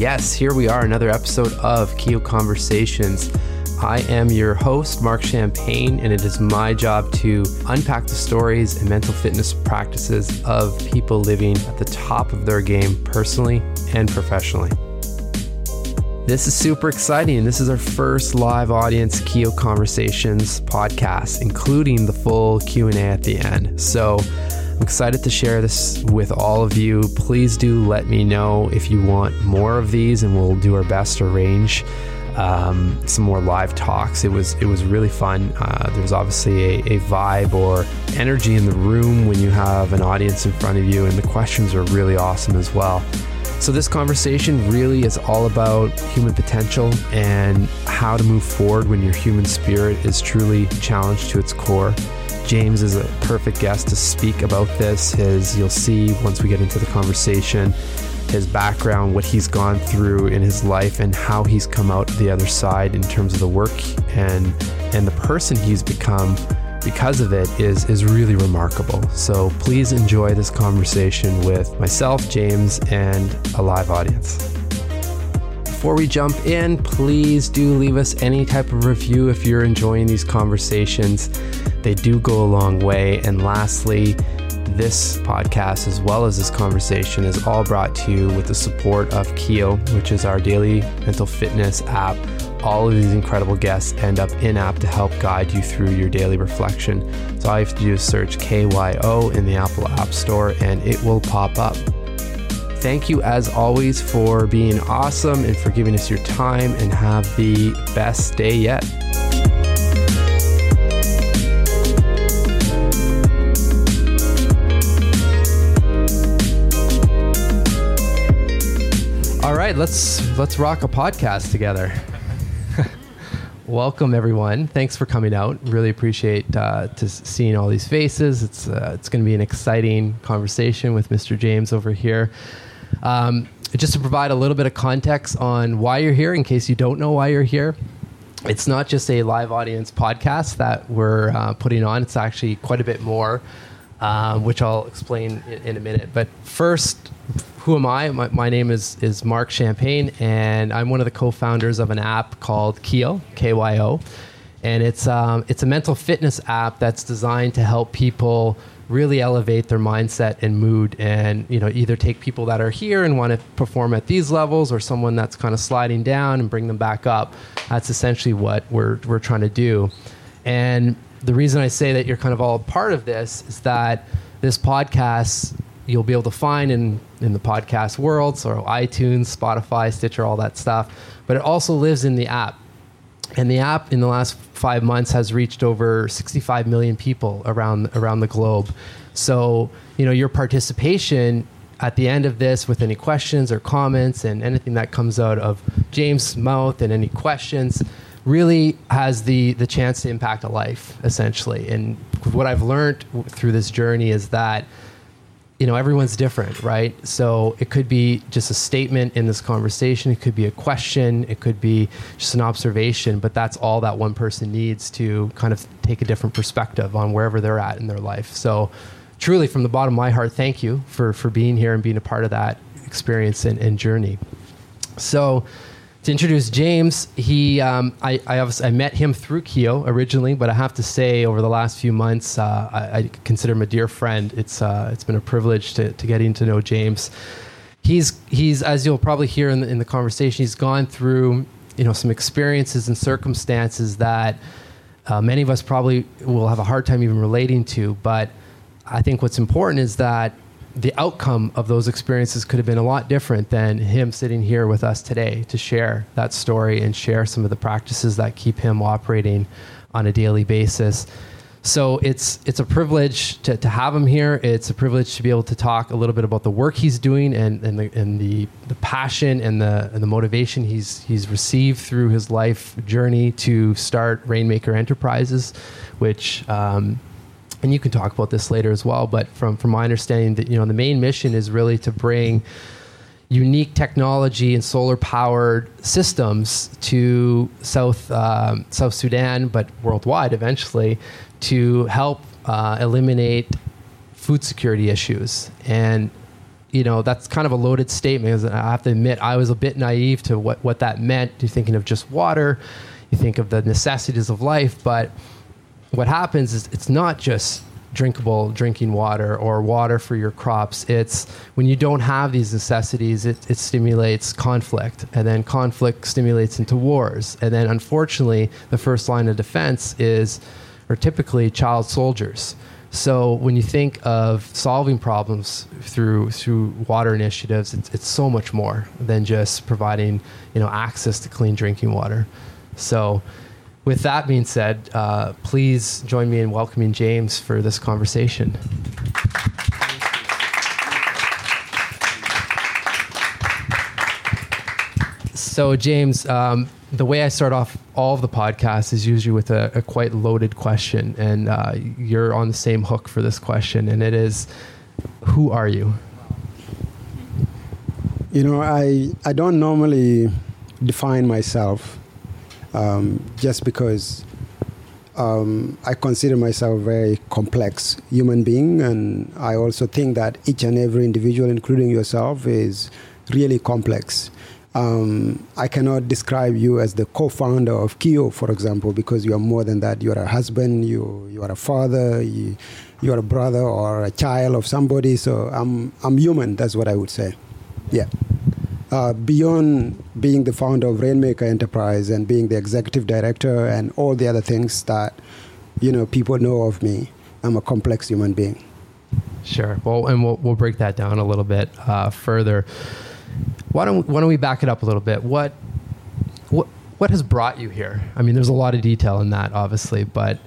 Yes, here we are, another episode of Kyo Conversations. I am your host, Marc Champagne, and it is my job to unpack the stories and mental fitness practices of people living at the top of their game personally and professionally. This is super exciting. This is our first live audience Kyo Conversations podcast, including the full Q&A at the end. So, I'm excited to share this with all of you. Please do let me know if you want more of these, and we'll do our best to arrange um, some more live talks. It was it was really fun. Uh, there's obviously a, a, vibe or energy in the room when you have an audience in front of you, and the questions are really awesome as well. So this conversation really is all about human potential and how to move forward when your human spirit is truly challenged to its core. James is a perfect guest to speak about this. His you'll see once we get into the conversation his background, what he's gone through in his life, and how he's come out the other side in terms of the work and and the person he's become because of it is is really remarkable. So please enjoy this conversation with myself, James, and a live audience. Before we jump in, please do leave us any type of review if you're enjoying these conversations. They do go a long way. And lastly, this podcast, as well as this conversation, is all brought to you with the support of Kyo, which is our daily mental fitness app. All of these incredible guests end up in app to help guide you through your daily reflection. So all you have to do is search KYO in the Apple App Store and it will pop up. Thank you, as always, for being awesome and for giving us your time, and have the best day yet. All right, let's let's rock a podcast together. Welcome everyone. Thanks for coming out. Really appreciate uh, to seeing all these faces. It's uh, it's going to be an exciting conversation with Mr. James over here. Um, just to provide a little bit of context on why you're here, in case you don't know why you're here. It's not just a live audience podcast that we're uh, putting on. It's actually quite a bit more, um, which I'll explain in, in a minute. But first, who am I? My, my, name is is Marc Champagne, and I'm one of the co-founders of an app called Kyo, K-Y-O, and it's um, it's a mental fitness app that's designed to help people really elevate their mindset and mood, and you know either take people that are here and want to perform at these levels, or someone that's kind of sliding down and bring them back up. That's essentially what we're we're trying to do, and the reason I say that you're kind of all part of this is that this podcast you'll be able to find in, in the podcast world, so iTunes, Spotify, Stitcher, all that stuff. But it also lives in the app. And the app in the last five months has reached over 65 million people around around the globe. So, you know, your participation at the end of this with any questions or comments and anything that comes out of James' mouth and any questions really has the the chance to impact a life essentially. And what I've learned through this journey is that you know everyone's different right? So it could be just a statement in this conversation. It could be a question. It could be just an observation but that's all that one person needs to kind of take a different perspective on wherever they're at in their life. So truly from the bottom of my heart thank you for for being here and being a part of that experience and, and journey. So to introduce James, he um, I, I, I met him through Kyo originally, but I have to say over the last few months, uh, I, I, consider him a dear friend. It's uh, it's been a privilege to, to getting to know James. He's he's as you'll probably hear in the, in the conversation, he's gone through you know some experiences and circumstances that uh, many of us probably will have a hard time even relating to. But I think what's important is that the outcome of those experiences could have been a lot different than him sitting here with us today to share that story and share some of the practices that keep him operating on a daily basis. So it's it's a privilege to, to have him here. It's a privilege to be able to talk a little bit about the work he's doing and, and the and the, the passion and the and the motivation he's he's received through his life journey to start Rainmaker Enterprises, which um, and you can talk about this later as well. But from from my understanding, that you know the main mission is really to bring unique technology and solar powered systems to South um, South Sudan, but worldwide eventually, to help uh, eliminate food security issues. And you know that's kind of a loaded statement. because I have to admit, I was a bit naive to what what that meant. You're thinking of just water, you think of the necessities of life, but what happens is it's not just drinkable drinking water or water for your crops. It's when you don't have these necessities, it, it stimulates conflict, and then conflict stimulates into wars. And then, unfortunately, the first line of defense is, or typically, child soldiers. So when you think of solving problems through through water initiatives, it's, it's so much more than just providing you know access to clean drinking water. So with that being said, uh, please join me in welcoming James for this conversation. So, James, um, the way I start off all of the podcasts is usually with a, a quite loaded question, and uh, you're on the same hook for this question, and it is, "Who are you?" You know, I I don't normally define myself um, just because um, I consider myself a very complex human being, and I also think that each and every individual, including yourself, is really complex. Um, I cannot describe you as the co-founder of Kyo, for example, because you are more than that. You are a husband, you you are a father, you, you are a brother or a child of somebody. So I'm I'm human. That's what I would say. Yeah uh, beyond being the founder of Rainmaker Enterprise and being the executive director and all the other things that you know people know of me, I'm a complex human being. Sure. Well, and we'll we'll break that down a little bit uh, further. Why don't why don't we back it up a little bit? What what what has brought you here? I mean, there's a lot of detail in that, obviously, but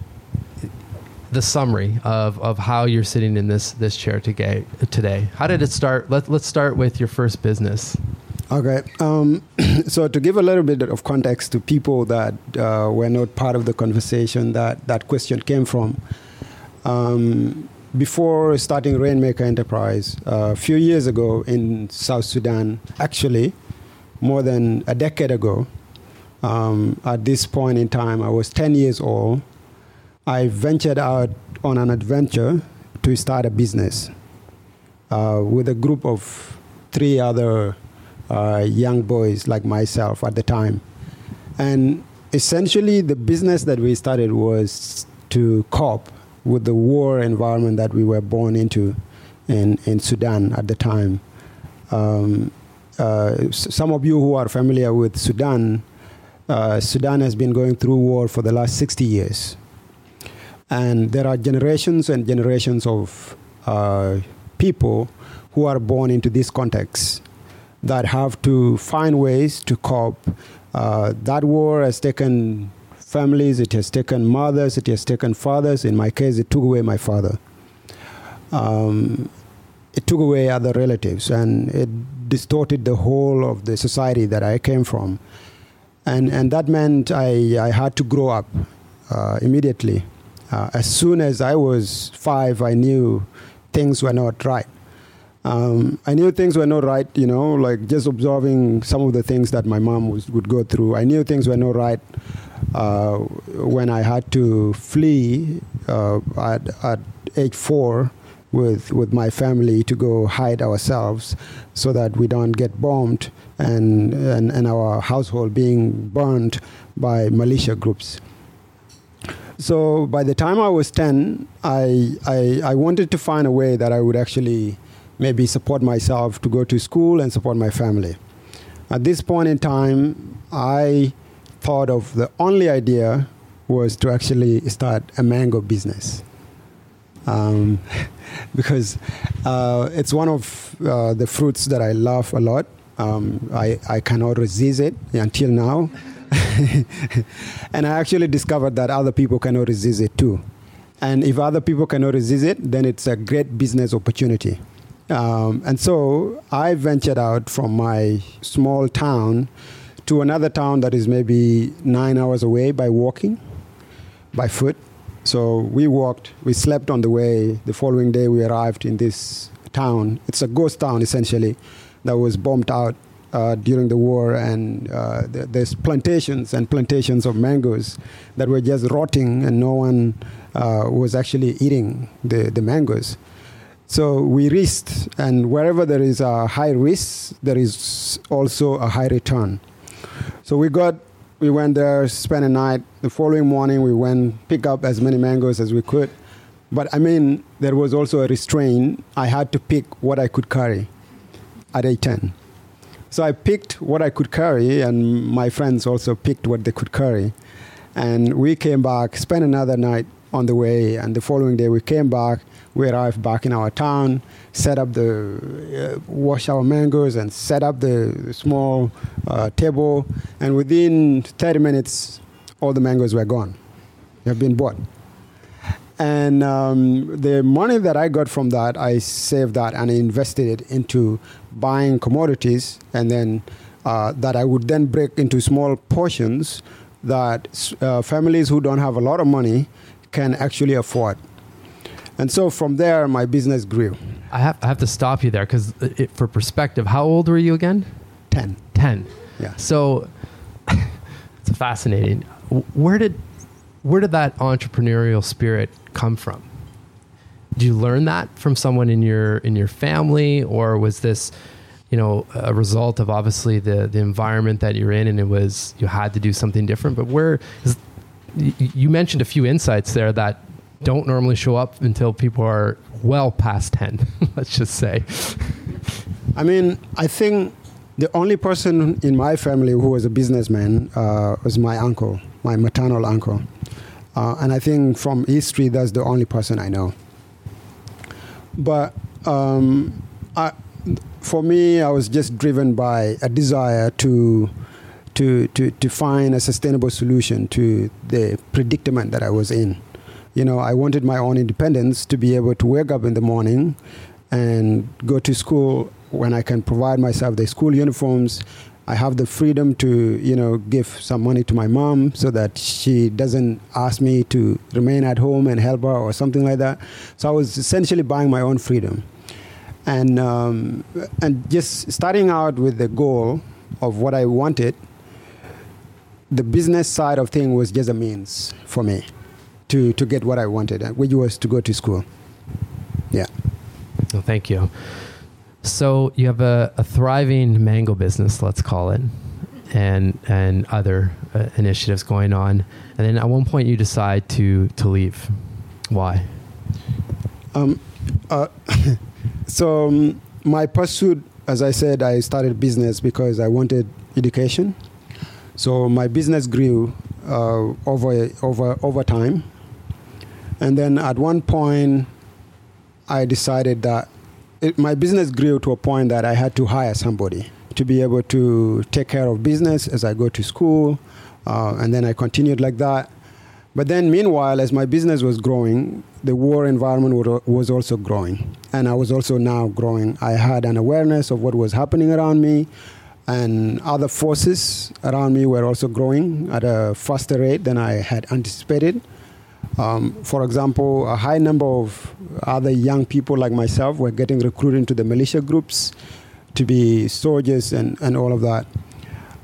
the summary of, of how you're sitting in this this chair today. Today, how did it start? Let Let's start with your first business. Okay. Um, so to give a little bit of context to people that uh, were not part of the conversation that that question came from, um, before starting Rainmaker Enterprise, uh, a few years ago in South Sudan, actually, more than a decade ago, um, at this point in time, I was 10 years old. I ventured out on an adventure to start a business uh, with a group of three other uh, young boys like myself at the time. And essentially, the business that we started was to cope with the war environment that we were born into in, in Sudan at the time. Um, uh, some of you who are familiar with Sudan, uh, Sudan has been going through war for the last 60 years. And there are generations and generations of uh, people who are born into this context that have to find ways to cope. Uh, that war has taken families, it has taken mothers, it has taken fathers. In my case, it took away my father. Um, it took away other relatives and it distorted the whole of the society that I came from. And, and that meant I, I had to grow up uh, immediately. Uh, as soon as I was five, I knew things were not right. Um, I knew things were not right, you know, like just observing some of the things that my mom was, would go through. I knew things were not right uh, when I had to flee uh, at, at age four with, with my family to go hide ourselves so that we don't get bombed and, and, and our household being burned by militia groups. So by the time I was 10, I, I, I wanted to find a way that I would actually maybe support myself to go to school and support my family. At this point in time, I thought of the only idea was to actually start a mango business. Um, because uh, it's one of uh, the fruits that I love a lot. Um, I, I cannot resist it until now. and I actually discovered that other people cannot resist it too. And if other people cannot resist it, then it's a great business opportunity. Um, and so I ventured out from my small town to another town that is maybe nine hours away by walking, by foot. So we walked, we slept on the way. The following day, we arrived in this town. It's a ghost town, essentially, that was bombed out uh, during the war. And uh, there's plantations and plantations of mangoes that were just rotting, and no one uh, was actually eating the, the mangoes. So we risked, and wherever there is a high risk, there is also a high return. So we got, we went there, spent a night. The following morning, we went pick up as many mangoes as we could. But I mean, there was also a restraint. I had to pick what I could carry at A10. So I picked what I could carry, and my friends also picked what they could carry. And we came back, spent another night on the way, and the following day we came back we arrived back in our town, set up the, uh, wash our mangoes and set up the small uh, table. And within 30 minutes, all the mangoes were gone. They have been bought. And um, the money that I got from that, I saved that and invested it into buying commodities, and then uh, that I would then break into small portions that uh, families who don't have a lot of money can actually afford. And so from there, my business grew. I have, I have to stop you there because for perspective, how old were you again? 10. 10. Yeah. So it's fascinating. Where did, where did that entrepreneurial spirit come from? Did you learn that from someone in your, in your family or was this, you know, a result of obviously the, the environment that you're in and it was, you had to do something different, but where is, you mentioned a few insights there that don't normally show up until people are well past 10, let's just say. I mean, I think the only person in my family who was a businessman uh, was my uncle, my maternal uncle. Uh, and I think from history, that's the only person I know. But um, I, for me, I was just driven by a desire to, to, to, to find a sustainable solution to the predicament that I was in you know, I wanted my own independence to be able to wake up in the morning and go to school when I can provide myself the school uniforms. I have the freedom to, you know, give some money to my mom so that she doesn't ask me to remain at home and help her or something like that. So I was essentially buying my own freedom, and um, and just starting out with the goal of what I wanted. The business side of thing was just a means for me to, to get what I wanted, uh, which was to go to school. Yeah. Well, thank you. So you have a, a thriving mango business, let's call it, and and other uh, initiatives going on. And then at one point you decide to to leave. Why? Um, uh, so um, my pursuit, as I said, I started business because I wanted education. So my business grew uh, over over over time. And then at one point, I decided that it, my business grew to a point that I had to hire somebody to be able to take care of business as I go to school. Uh, and then I continued like that. But then, meanwhile, as my business was growing, the war environment was also growing. And I was also now growing. I had an awareness of what was happening around me, and other forces around me were also growing at a faster rate than I had anticipated. Um, for example, a high number of other young people like myself were getting recruited into the militia groups to be soldiers and, and all of that.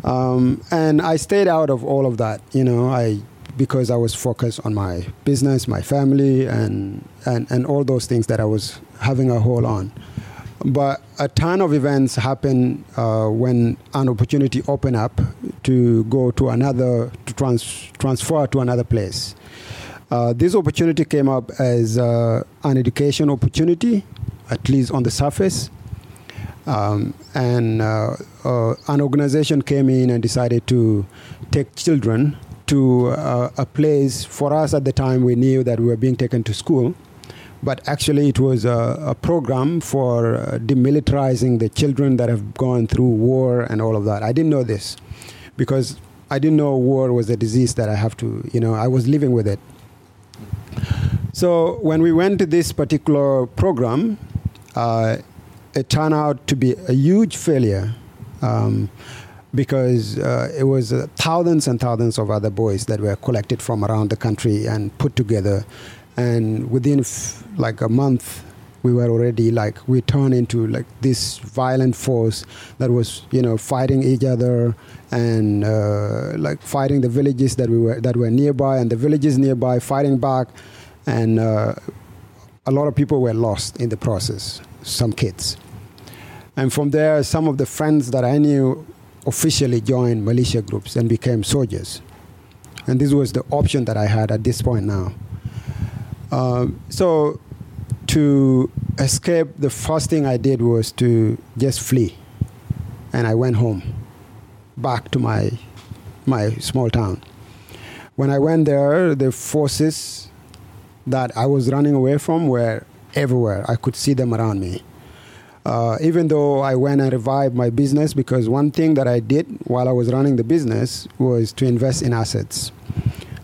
Um, and I stayed out of all of that, you know, I because I was focused on my business, my family, and, and, and all those things that I was having a hold on. But a ton of events happened uh, when an opportunity opened up to go to another, to trans- transfer to another place. Uh, this opportunity came up as uh, an education opportunity, at least on the surface. Um, and uh, uh an organization came in and decided to take children to uh, a place. For us at the time, we knew that we were being taken to school, but actually, it was a, a program for demilitarizing the children that have gone through war and all of that. I didn't know this because I didn't know war was a disease that I have to, you know, I was living with it. So when we went to this particular program, uh, it turned out to be a huge failure um, because uh, it was uh, thousands and thousands of other boys that were collected from around the country and put together. And within f- like a month, we were already like we turned into like this violent force that was you know fighting each other and uh, like fighting the villages that we were that were nearby and the villages nearby fighting back and uh, a lot of people were lost in the process, some kids. And from there, some of the friends that I knew officially joined militia groups and became soldiers. And this was the option that I had at this point now. Um, so to escape, the first thing I did was to just flee. And I went home, back to my, my small town. When I went there, the forces that I was running away from were everywhere. I could see them around me. Uh, even though I went and revived my business, because one thing that I did while I was running the business was to invest in assets.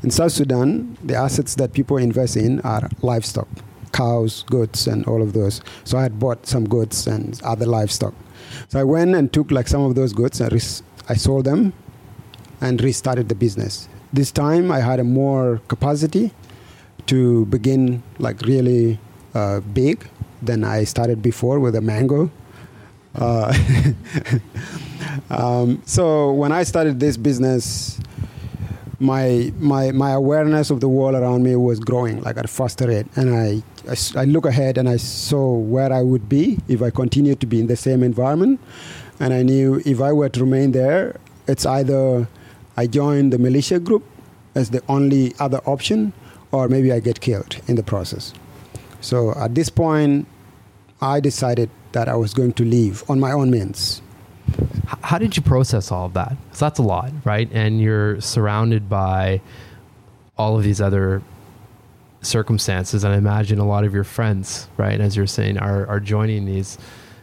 In South Sudan, the assets that people invest in are livestock cows, goats, and all of those. So I had bought some goats and other livestock. So I went and took like some of those goods and res- I sold them and restarted the business. This time I had a more capacity to begin like really uh, big than I started before with a mango. Uh, um, so when I started this business, my my my awareness of the world around me was growing like at a faster rate, and I, I, I look ahead and I saw where I would be if I continued to be in the same environment, and I knew if I were to remain there, it's either I join the militia group as the only other option, or maybe I get killed in the process. So at this point, I decided that I was going to leave on my own means. How did you process all of that? Because that's a lot, right? And you're surrounded by all of these other circumstances, and I imagine a lot of your friends, right, as you're saying, are are joining these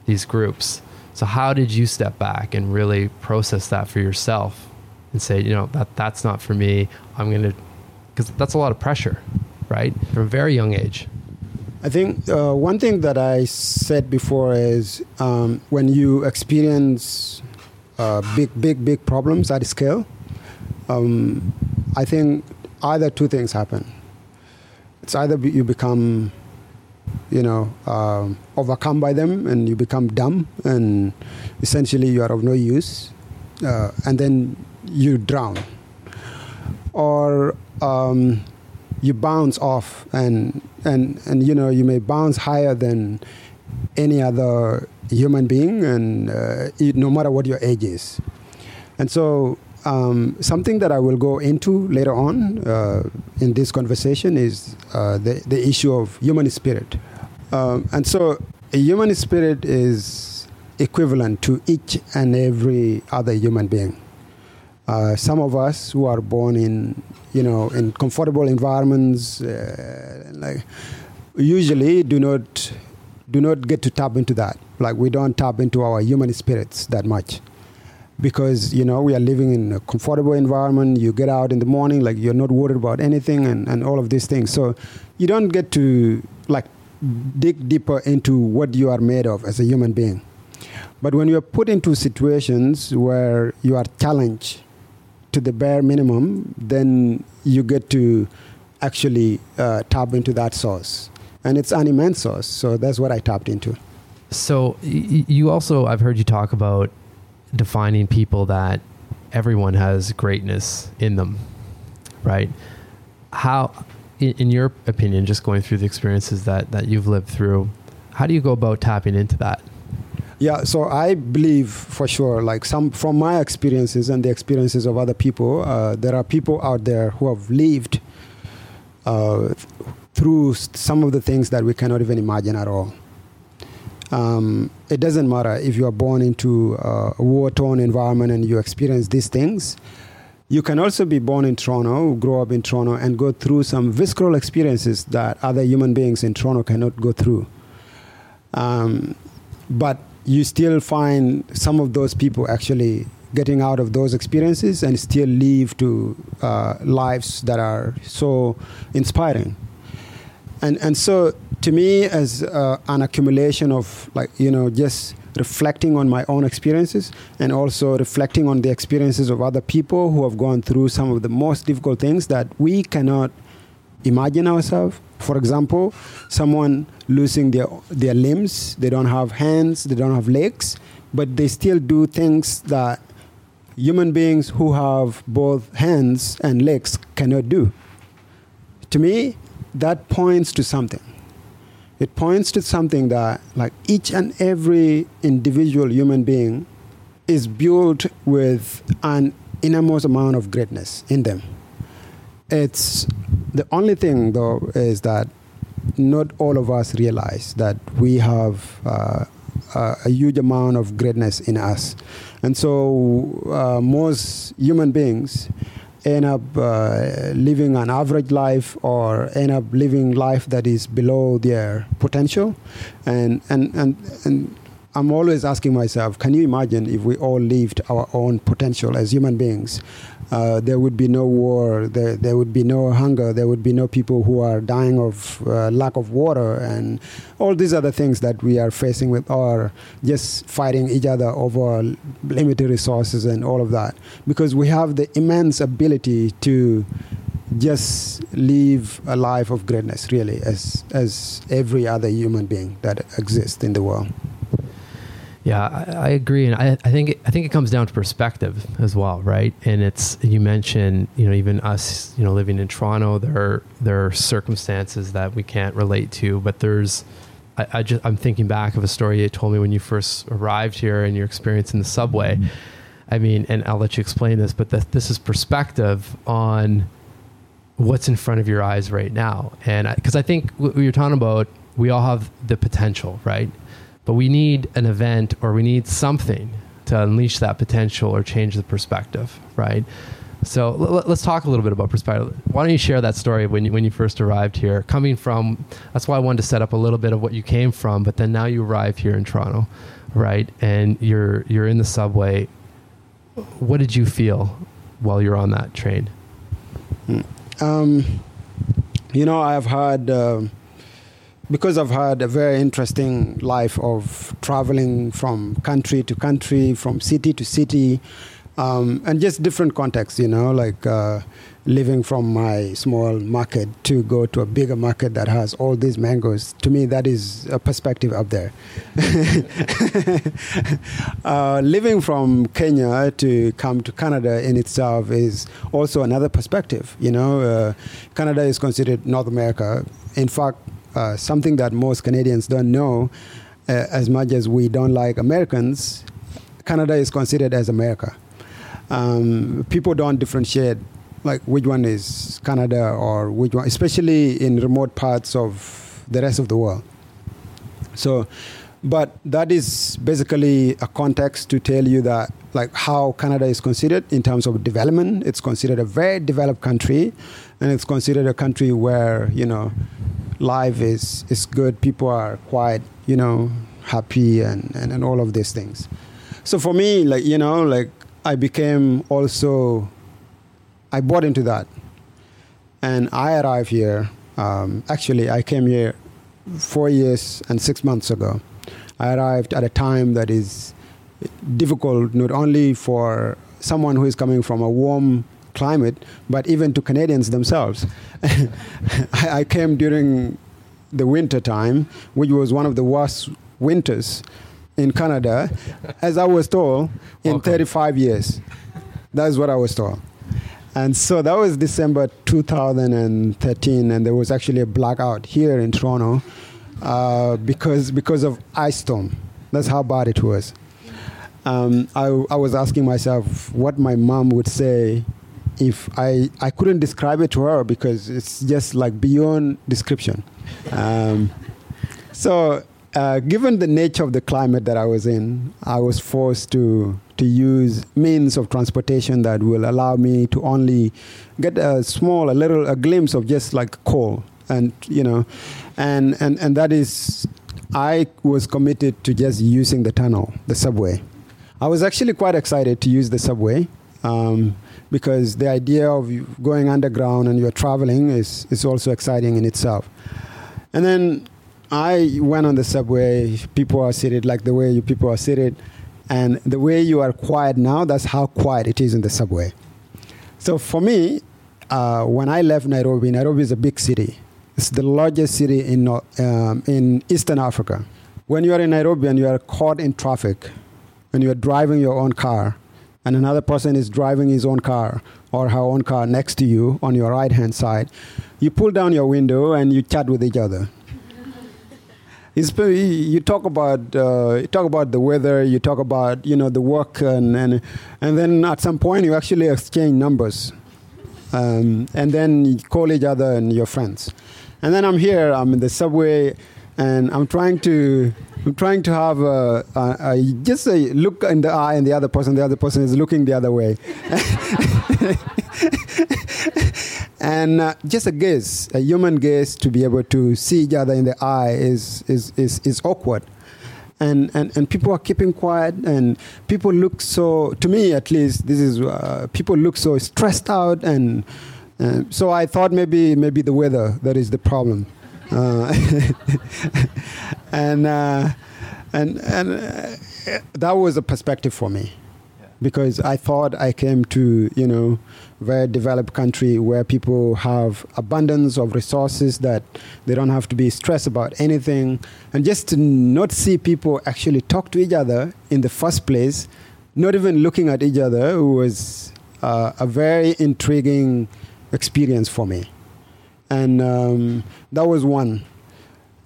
these groups. So how did you step back and really process that for yourself and say, you know, that that's not for me. I'm going to because that's a lot of pressure, right? From a very young age. I think uh, one thing that I said before is um, when you experience uh, big, big, big problems at scale, um, I think either two things happen. It's either you become, you know, um, overcome by them and you become dumb and essentially you are of no use, uh, and then you drown. Or um, you bounce off and and and you know you may bounce higher than any other human being and uh, no matter what your age is and so um, something that I will go into later on uh, in this conversation is uh, the, the issue of human spirit. Um, and so a human spirit is equivalent to each and every other human being. Uh, some of us who are born in you know, in comfortable environments, uh, like usually do not do not get to tap into that. Like we don't tap into our human spirits that much because you know we are living in a comfortable environment. You get out in the morning, like you're not worried about anything, and, and all of these things. So you don't get to like dig deeper into what you are made of as a human being. But when you're put into situations where you are challenged to the bare minimum, then you get to actually uh, tap into that source. And it's an immense source. So that's what I tapped into. So you also, I've heard you talk about defining people that everyone has greatness in them, right? How, in, your opinion, just going through the experiences that, that you've lived through, how do you go about tapping into that? Yeah, so I believe for sure, like some from my experiences and the experiences of other people, uh, there are people out there who have lived uh, through some of the things that we cannot even imagine at all. Um, it doesn't matter if you are born into a war-torn environment and you experience these things. You can also be born in Toronto, grow up in Toronto, and go through some visceral experiences that other human beings in Toronto cannot go through. Um, but you still find some of those people actually getting out of those experiences and still live to uh, lives that are so inspiring. And and so to me, as uh, an accumulation of like you know just reflecting on my own experiences and also reflecting on the experiences of other people who have gone through some of the most difficult things that we cannot imagine ourselves. For example, someone losing their, their limbs, they don't have hands, they don't have legs, but they still do things that human beings who have both hands and legs cannot do. To me, that points to something. It points to something that, like each and every individual human being, is built with an enormous amount of greatness in them. It's the only thing, though, is that not all of us realize that we have uh, a huge amount of greatness in us. And so, uh, most human beings end up uh, living an average life or end up living life that is below their potential. And, and, and, and I'm always asking myself, can you imagine if we all lived our own potential as human beings? Uh, there would be no war, there, there would be no hunger, there would be no people who are dying of uh, lack of water, and all these other things that we are facing with, or just fighting each other over limited resources and all of that. Because we have the immense ability to just live a life of greatness, really, as, as every other human being that exists in the world. Yeah, I, I, agree, and I, I think it, I think it comes down to perspective as well, right? And it's you mentioned, you know, even us, you know, living in Toronto, there are, there are circumstances that we can't relate to, but there's, I, I just I'm thinking back of a story you told me when you first arrived here and your experience in the subway. Mm-hmm. I mean, and I'll let you explain this, but the, this is perspective on what's in front of your eyes right now, and because I, I think what you're talking about, we all have the potential, right? But we need an event or we need something to unleash that potential or change the perspective, right? So l- let's talk a little bit about perspective. Why don't you share that story when you, when you first arrived here? Coming from, that's why I wanted to set up a little bit of what you came from, but then now you arrive here in Toronto, right? And you're, you're in the subway. What did you feel while you're on that train? Um, you know, I've had. Uh, because I've had a very interesting life of traveling from country to country, from city to city, um, and just different contexts, you know, like uh, living from my small market to go to a bigger market that has all these mangoes. To me, that is a perspective up there. uh, living from Kenya to come to Canada in itself is also another perspective. You know, uh, Canada is considered North America. In fact, uh, something that most Canadians don't know, uh, as much as we don't like Americans, Canada is considered as America. Um, people don't differentiate like which one is Canada or which one, especially in remote parts of the rest of the world. So, but that is basically a context to tell you that like how Canada is considered in terms of development. It's considered a very developed country, and it's considered a country where you know life is is good. People are quite you know happy and, and and all of these things. So for me, like you know, like I became also I bought into that, and I arrived here. Um, actually, I came here four years and six months ago. I arrived at a time that is difficult not only for someone who is coming from a warm climate, but even to Canadians themselves. I, came during the winter time, which was one of the worst winters in Canada, as I was told, in Welcome. 35 years. That's what I was told. And so that was December 2013, and there was actually a blackout here in Toronto uh, because, because of ice storm. That's how bad it was. Um, I, I was asking myself what my mom would say if I, I couldn't describe it to her because it's just like beyond description. Um, so, uh, given the nature of the climate that I was in, I was forced to to use means of transportation that will allow me to only get a small, a little, a glimpse of just like coal, and you know, and and and that is, I was committed to just using the tunnel, the subway. I was actually quite excited to use the subway. Um, because the idea of going underground and you're traveling is, is also exciting in itself. And then I went on the subway, people are seated like the way you people are seated, and the way you are quiet now, that's how quiet it is in the subway. So for me, uh, when I left Nairobi, Nairobi is a big city. It's the largest city in, um, in Eastern Africa. When you are in Nairobi and you are caught in traffic, and you are driving your own car, and another person is driving his own car or her own car next to you on your right hand side, you pull down your window and you chat with each other. you talk about uh, you talk about the weather, you talk about you know the work, and and and then at some point you actually exchange numbers, um, and then you call each other and your friends, and then I'm here, I'm in the subway, and I'm trying to I'm trying to have a, a, a just a look in the eye and the other person, the other person is looking the other way. and uh, just a gaze, a human gaze, to be able to see each other in the eye is is is, is awkward. And, and, and people are keeping quiet, and people look so, to me at least, this is, uh, people look so stressed out. And uh, so I thought maybe, maybe the weather that is the problem. Uh, and, uh, and, and uh, that was a perspective for me. Because I thought I came to, you know, very developed country where people have abundance of resources that they don't have to be stressed about anything. And just to not see people actually talk to each other in the first place not even looking at each other was uh, a very intriguing experience for me and um, that was one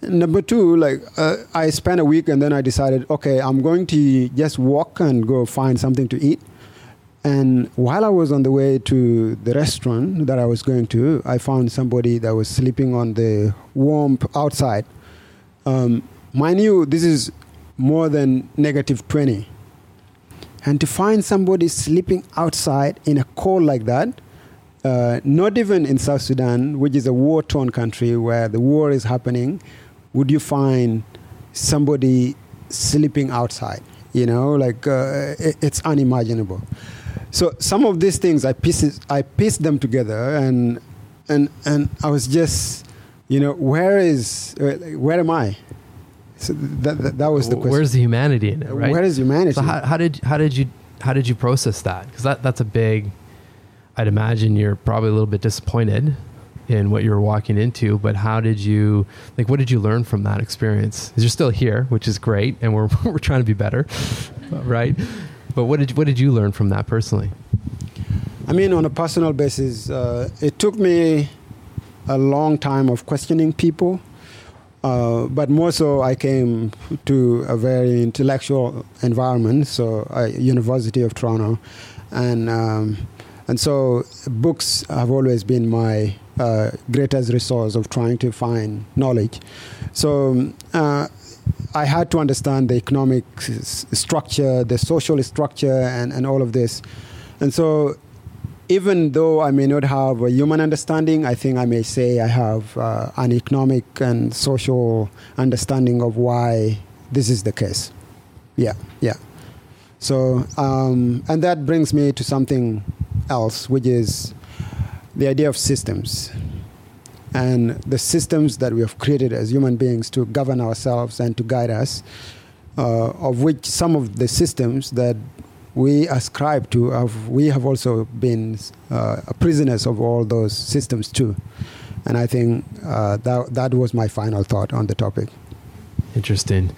number two like uh, i spent a week and then i decided okay i'm going to just walk and go find something to eat and while I was on the way to the restaurant that I was going to, I found somebody that was sleeping on the warm outside. Um, mind you, this is more than negative 20. And to find somebody sleeping outside in a cold like that, uh, not even in South Sudan, which is a war torn country where the war is happening, would you find somebody sleeping outside? You know, like uh, it, it's unimaginable. So some of these things I pieced I pieced them together and and and I was just you know where is uh, where am I? So that, that, that was the question. Where's the humanity in it? Right? Where is humanity? So how, how did how did you how did you process that? Because that that's a big. I'd imagine you're probably a little bit disappointed in what you were walking into, but how did you like? What did you learn from that experience? You're still here, which is great, and we're we're trying to be better, right? But what did what did you learn from that personally? I mean, on a personal basis, uh, it took me a long time of questioning people, uh, but more so, I came to a very intellectual environment, so uh, University of Toronto, and um, and so books have always been my uh, greatest resource of trying to find knowledge. So uh, I had to understand the economic s- structure, the social structure, and, and all of this. And so, even though I may not have a human understanding, I think I may say I have uh, an economic and social understanding of why this is the case. Yeah, yeah. So, um, and that brings me to something else, which is the idea of systems and the systems that we have created as human beings to govern ourselves and to guide us, uh, of which some of the systems that we ascribe to, have, we have also been uh, prisoners of all those systems too. And I think uh, that, that was my final thought on the topic. Interesting.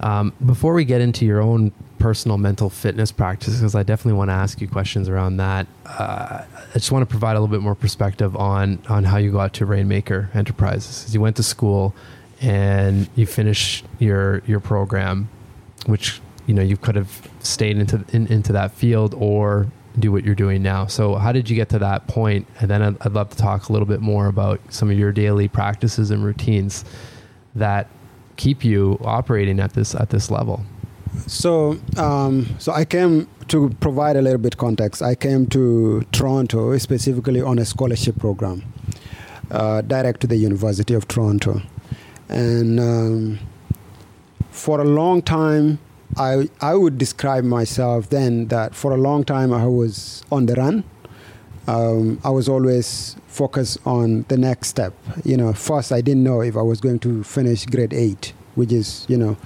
Um, before we get into your own personal mental fitness practices, because I definitely want to ask you questions around that, uh, I just want to provide a little bit more perspective on on how you got to Rainmaker Enterprises. You went to school and you finished your your program, which you know you could have stayed into in, into that field or do what you're doing now. So how did you get to that point? And then I'd, I'd love to talk a little bit more about some of your daily practices and routines that keep you operating at this at this level? So, um, so I came to provide a little bit context. I came to Toronto specifically on a scholarship program, uh, direct to the University of Toronto, and um, for a long time, I I would describe myself then that for a long time I was on the run. Um, I was always focused on the next step. You know, first I didn't know if I was going to finish grade eight, which is you know,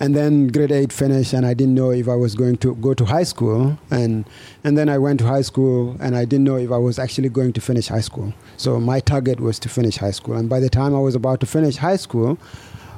and then grade eight finished, and I didn't know if I was going to go to high school, and and then I went to high school, and I didn't know if I was actually going to finish high school. So my target was to finish high school, and by the time I was about to finish high school.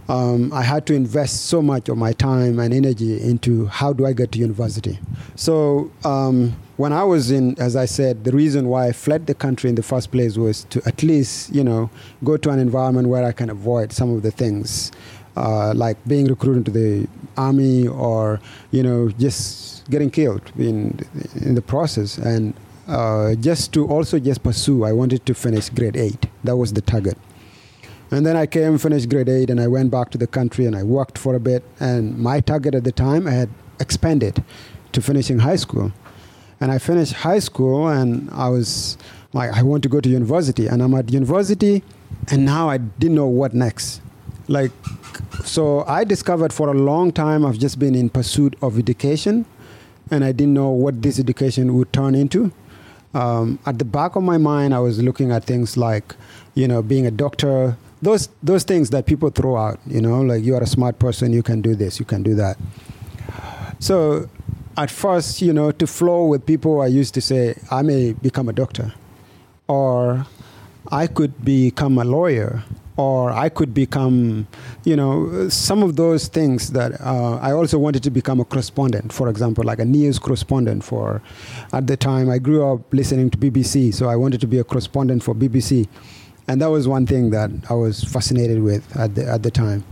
Um, I had to invest so much of my time and energy into how do I get to university. So um, when I was in, as I said, the reason why I fled the country in the first place was to at least, you know, go to an environment where I can avoid some of the things uh, like being recruited into the army or you know just getting killed in in the process. And uh, just to also just pursue i wanted to finish grade 8 that was the target. And then i came finished grade 8 and i went back to the country and i worked for a bit. And my target at the time i had expanded to finishing high school. And i finished high school and i was like i want to go to university. And i'm at university and now i didn't know what next like so i discovered for a long time i've just been in pursuit of education and i didn't know what this education would turn into. Um, at the back of my mind i was looking at things like you know being a doctor those those things that people throw out you know like you are a smart person you can do this you can do that. So at first you know to flow with people i used to say i may become a doctor or i could become a lawyer or I could become, you know, some of those things that uh, I also wanted to become a correspondent, for example, like a news correspondent for, at the time, I grew up listening to BBC, so I wanted to be a correspondent for BBC. And that was one thing that I was fascinated with at the, at the time.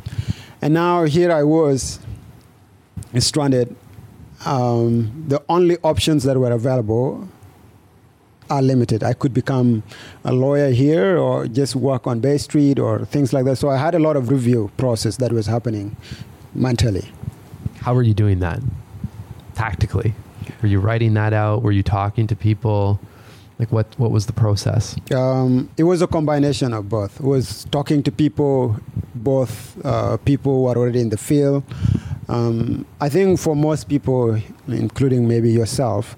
And now here I was stranded. Um, the only options that were available are limited. I could become a lawyer here or just work on Bay Street or things like that. So I had a lot of review process that was happening mentally. How were you doing that tactically? Were you writing that out? Were you talking to people? Like what, what was the process? Um, it was a combination of both. It was talking to people, both uh, people who are already in the field. Um, I think for most people, including maybe yourself,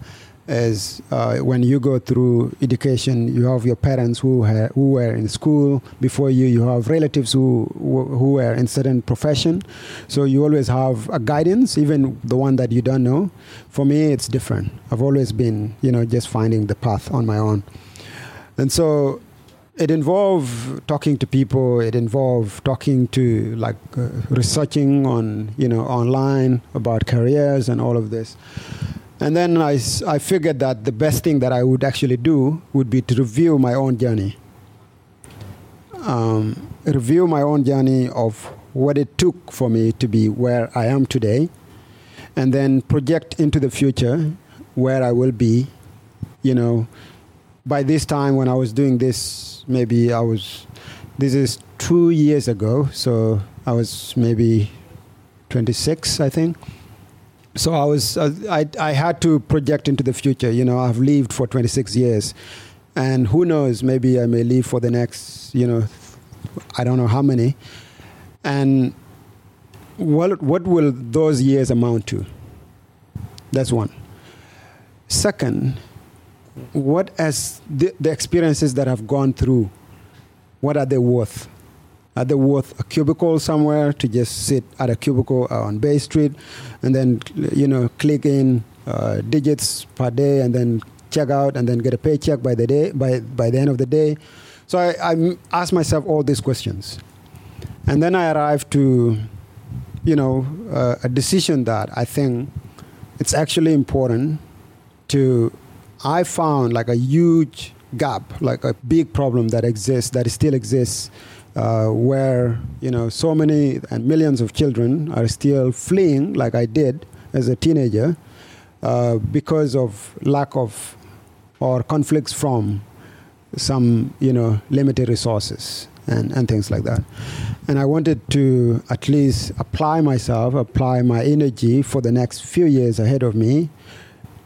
is uh, when you go through education, you have your parents who ha- who were in school before you. You have relatives who who were in certain profession, so you always have a guidance, even the one that you don't know. For me, it's different. I've always been, you know, just finding the path on my own, and so it involved talking to people. It involved talking to like uh, researching on you know online about careers and all of this. And then I, I figured that the best thing that I would actually do would be to review my own journey. Um, review my own journey of what it took for me to be where I am today, and then project into the future where I will be. You know, by this time when I was doing this, maybe I was, this is two years ago, so I was maybe 26, I think so I was uh, I I had to project into the future. You know, I've lived for 26 years, and who knows? Maybe I may live for the next. You know, I don't know how many. And what what will those years amount to? That's one. Second, what as the, the experiences that I've gone through, what are they worth? Are the worth a cubicle somewhere to just sit at a cubicle on Bay Street and then, you know, click in uh, digits per day and then check out and then get a paycheck by the day, by, by the end of the day? So I, I asked myself all these questions. And then I arrived to, you know, uh, a decision that I think it's actually important to, I found like a huge gap, like a big problem that exists, that still exists uh, where you know so many and millions of children are still fleeing, like I did as a teenager, uh, because of lack of or conflicts from some you know limited resources and, and things like that. And I wanted to at least apply myself, apply my energy for the next few years ahead of me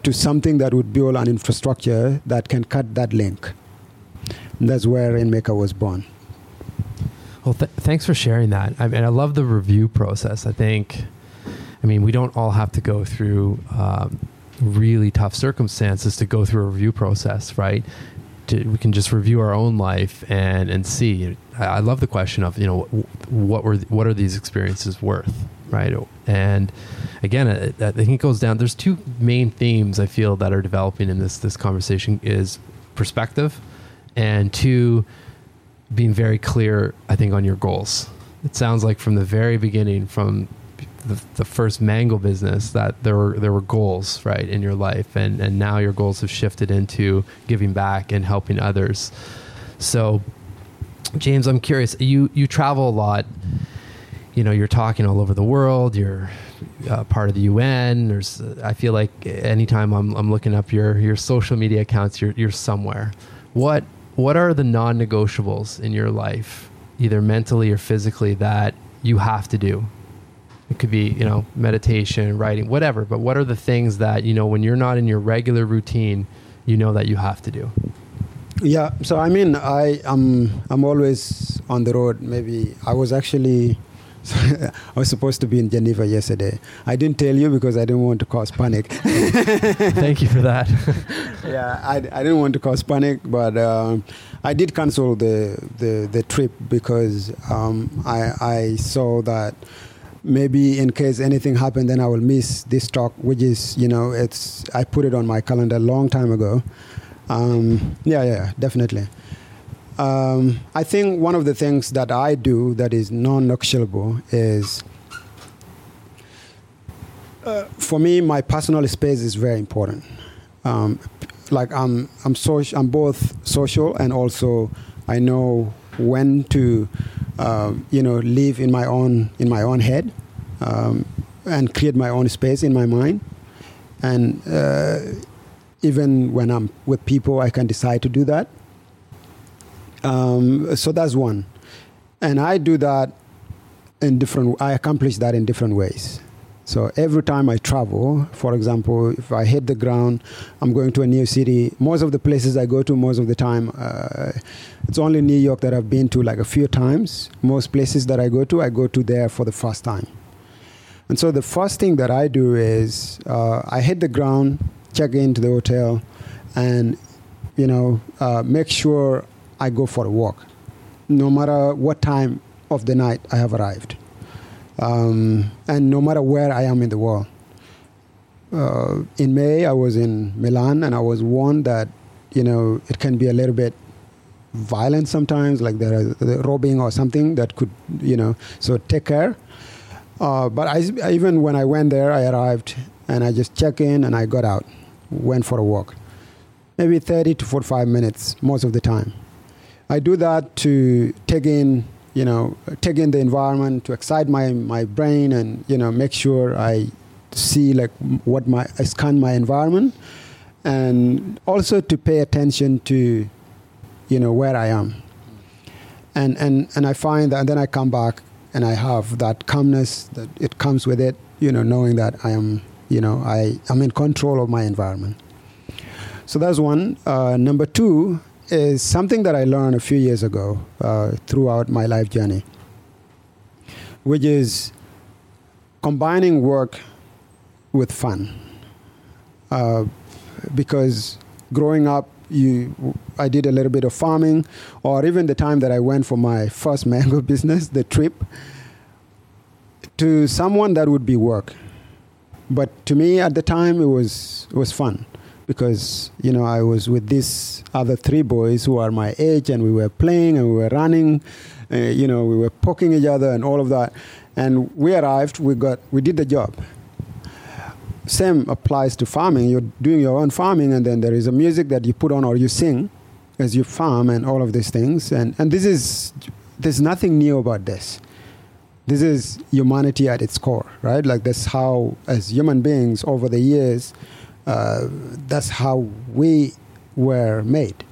to something that would build an infrastructure that can cut that link. And that's where Rainmaker was born. Well, th- thanks for sharing that. I mean, I love the review process. I think, I mean, we don't all have to go through um, really tough circumstances to go through a review process, right? To, we can just review our own life and and see. I, I love the question of you know what were what are these experiences worth, right? And again, I, I think it goes down. There's two main themes I feel that are developing in this this conversation is perspective, and two being very clear, I think, on your goals. It sounds like from the very beginning, from the, the, first mango business, that there were there were goals, right, in your life, and and now your goals have shifted into giving back and helping others. So, James, I'm curious. You you travel a lot. you know, you're talking all over the world. You're uh, part of the UN. There's, I feel like anytime I'm, I'm looking up your, your social media accounts, you're, you're somewhere. What, what are the non-negotiables in your life, either mentally or physically, that you have to do? It could be, you know, meditation, writing, whatever. But what are the things that you know when you're not in your regular routine, you know that you have to do? Yeah. So I mean, I am I'm always on the road. Maybe I was actually I was supposed to be in Geneva yesterday. I didn't tell you because I didn't want to cause panic. Thank you for that. yeah, I, I didn't want to cause panic, but um, I did cancel the, the, the trip because um, I, I saw that maybe in case anything happened, then I will miss this talk, which is, you know, it's I put it on my calendar a long time ago. Um, yeah, yeah, definitely. Um, I think one of the things that I do that is non-negotiable is, uh, for me, my personal space is very important. Um, like I'm, I'm social. I'm both social and also I know when to, uh, you know, live in my own in my own head, um, and create my own space in my mind, and uh, even when I'm with people, I can decide to do that. Um, so that's one. And I do that in different, I accomplish that in different ways. So every time I travel, for example, if I hit the ground, I'm going to a new city. Most of the places I go to, most of the time, uh, it's only New York that I've been to like a few times. Most places that I go to, I go to there for the first time. And so the first thing that I do is uh, I hit the ground, check into the hotel, and you know uh, make sure I go for a walk, no matter what time of the night I have arrived, um, and no matter where I am in the world. Uh, in May, I was in Milan, and I was warned that you know it can be a little bit violent sometimes, like there is robbing or something that could you know. So take care. Uh, but I, even when I went there, I arrived and I just checked in and I got out, went for a walk, maybe 30 to 45 minutes most of the time. I do that to take in, you know, take in the environment, to excite my, my brain and, you know, make sure I see like what my, I scan my environment and also to pay attention to, you know, where I am. And, and, and I find that, and then I come back and I have that calmness that it comes with it, you know, knowing that I am, you know, I am in control of my environment. So that's one. Uh, number two, is something that I learned a few years ago uh, throughout my life journey, which is combining work with fun. Uh, because growing up, you, I did a little bit of farming, or even the time that I went for my first mango business, the trip. To someone, that would be work, but to me at the time, it was it was fun because you know I was with these other three boys who are my age, and we were playing and we were running, uh, you know, we were poking each other and all of that. And we arrived, we got, we did the job. Same applies to farming. You're doing your own farming, and then there is a music that you put on or you sing as you farm, and all of these things. And and this is there's nothing new about this. This is humanity at its core, right? Like that's how, as human beings, over the years uh, that's how we were made.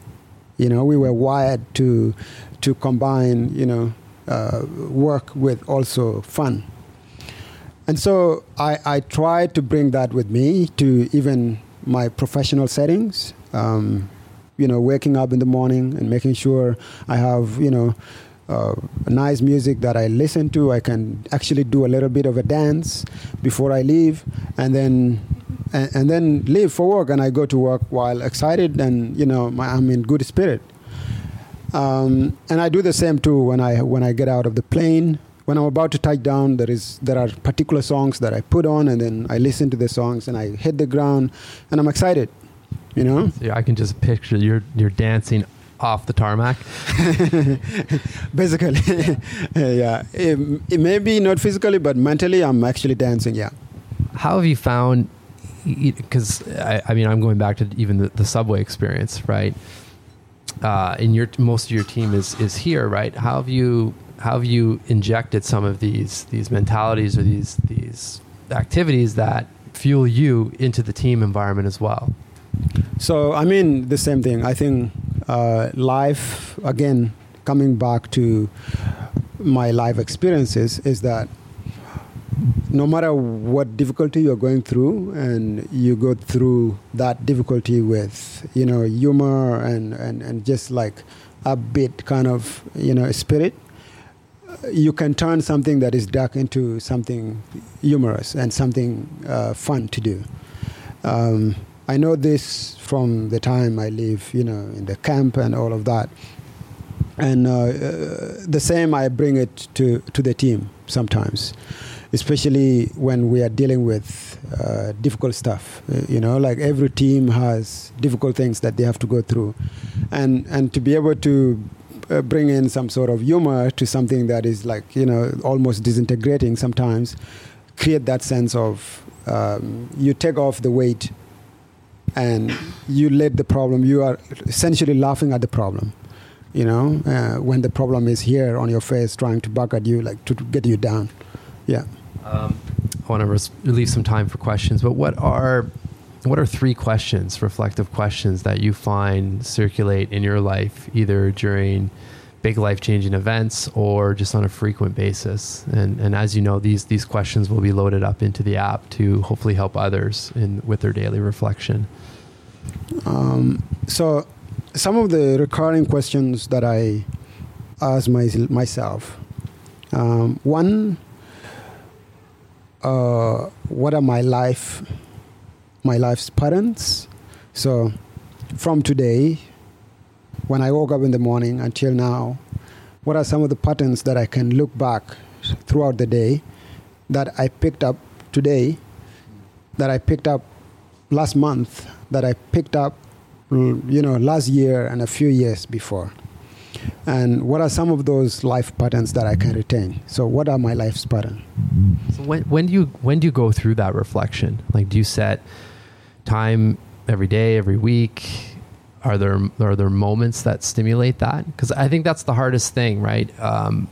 You know, we were wired to to combine, you know, uh, work with also fun. And so I, I try to bring that with me to even my professional settings. Um, you know, waking up in the morning and making sure I have, you know, uh, nice music that I listen to. I can actually do a little bit of a dance before I leave, and then and, and, then leave for work and I go to work while excited and you know my, I'm in good spirit. Um, and I do the same too when I when I get out of the plane. When I'm about to touch down, there is there are particular songs that I put on and then I listen to the songs and I hit the ground and I'm excited. You know. Yeah, I can just picture you're you're dancing off the tarmac. Basically, yeah. It, it may be not physically, but mentally, I'm actually dancing. Yeah. How have you found because I, I, mean I'm going back to even the, the subway experience, right? Uh, and your most of your team is is here, right? How have you how have you injected some of these these mentalities or these these activities that fuel you into the team environment as well? So I mean the same thing. I think uh, life again coming back to my life experiences is that no matter what difficulty you're going through and you go through that difficulty with you know humor and, and, and just like a bit kind of you know spirit you can turn something that is dark into something humorous and something uh, fun to do. Um, i know this from the time i live you know in the camp and all of that. And uh, uh, the same i bring it to, to the team sometimes especially when we are dealing with uh, difficult stuff. Uh, you know, like every team has difficult things that they have to go through, and and to be able to uh, bring in some sort of humor to something that is like you know almost disintegrating sometimes, create that sense of um, you take off the weight, and you let the problem. You are essentially laughing at the problem. You know, uh, when the problem is here on your face, trying to buck at you, like to, to get you down. Yeah. Um, I want to res- leave some time for questions, but what are what are three questions, reflective questions that you find circulate in your life, either during big life changing events or just on a frequent basis? And, and as you know, these these questions will be loaded up into the app to hopefully help others in with their daily reflection. Um, so, some of the recurring questions that I ask my, myself. Um, one uh, what are my life my life's patterns? So from today when i woke up in the morning until now what are some of the patterns that i can look back throughout the day that i picked up today that i picked up last month that i picked up you know last year and a few years before and what are some of those life patterns that I can retain? So, what are my life's patterns? So when, when do you when do you go through that reflection? Like, do you set time every day, every week? Are there are there moments that stimulate that? Because I think that's the hardest thing, right? Um,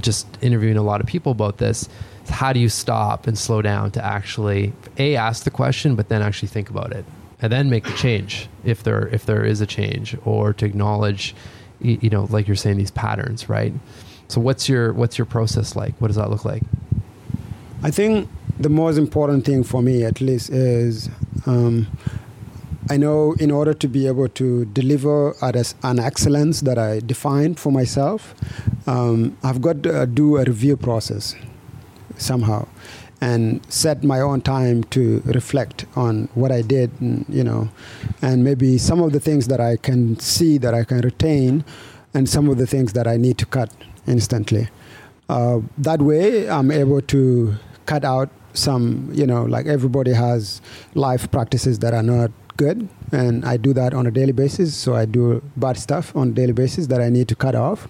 just interviewing a lot of people about this. How do you stop and slow down to actually a ask the question, but then actually think about it, and then make the change if there if there is a change, or to acknowledge you know, like you're saying, these patterns, right? So what's your what's your process like? What does that look like? I think the most important thing for me, at least, is um, I know in order to be able to deliver at an excellence that I defined for myself, um, I've got to do a review process somehow and set my own time to reflect on what I did, and, you know, and maybe some of the things that I can see that I can retain, and some of the things that I need to cut instantly. Uh, that way, I'm able to cut out some, you know, like everybody has life practices that are not good, and I do that on a daily basis. So I do bad stuff on a daily basis that I need to cut off,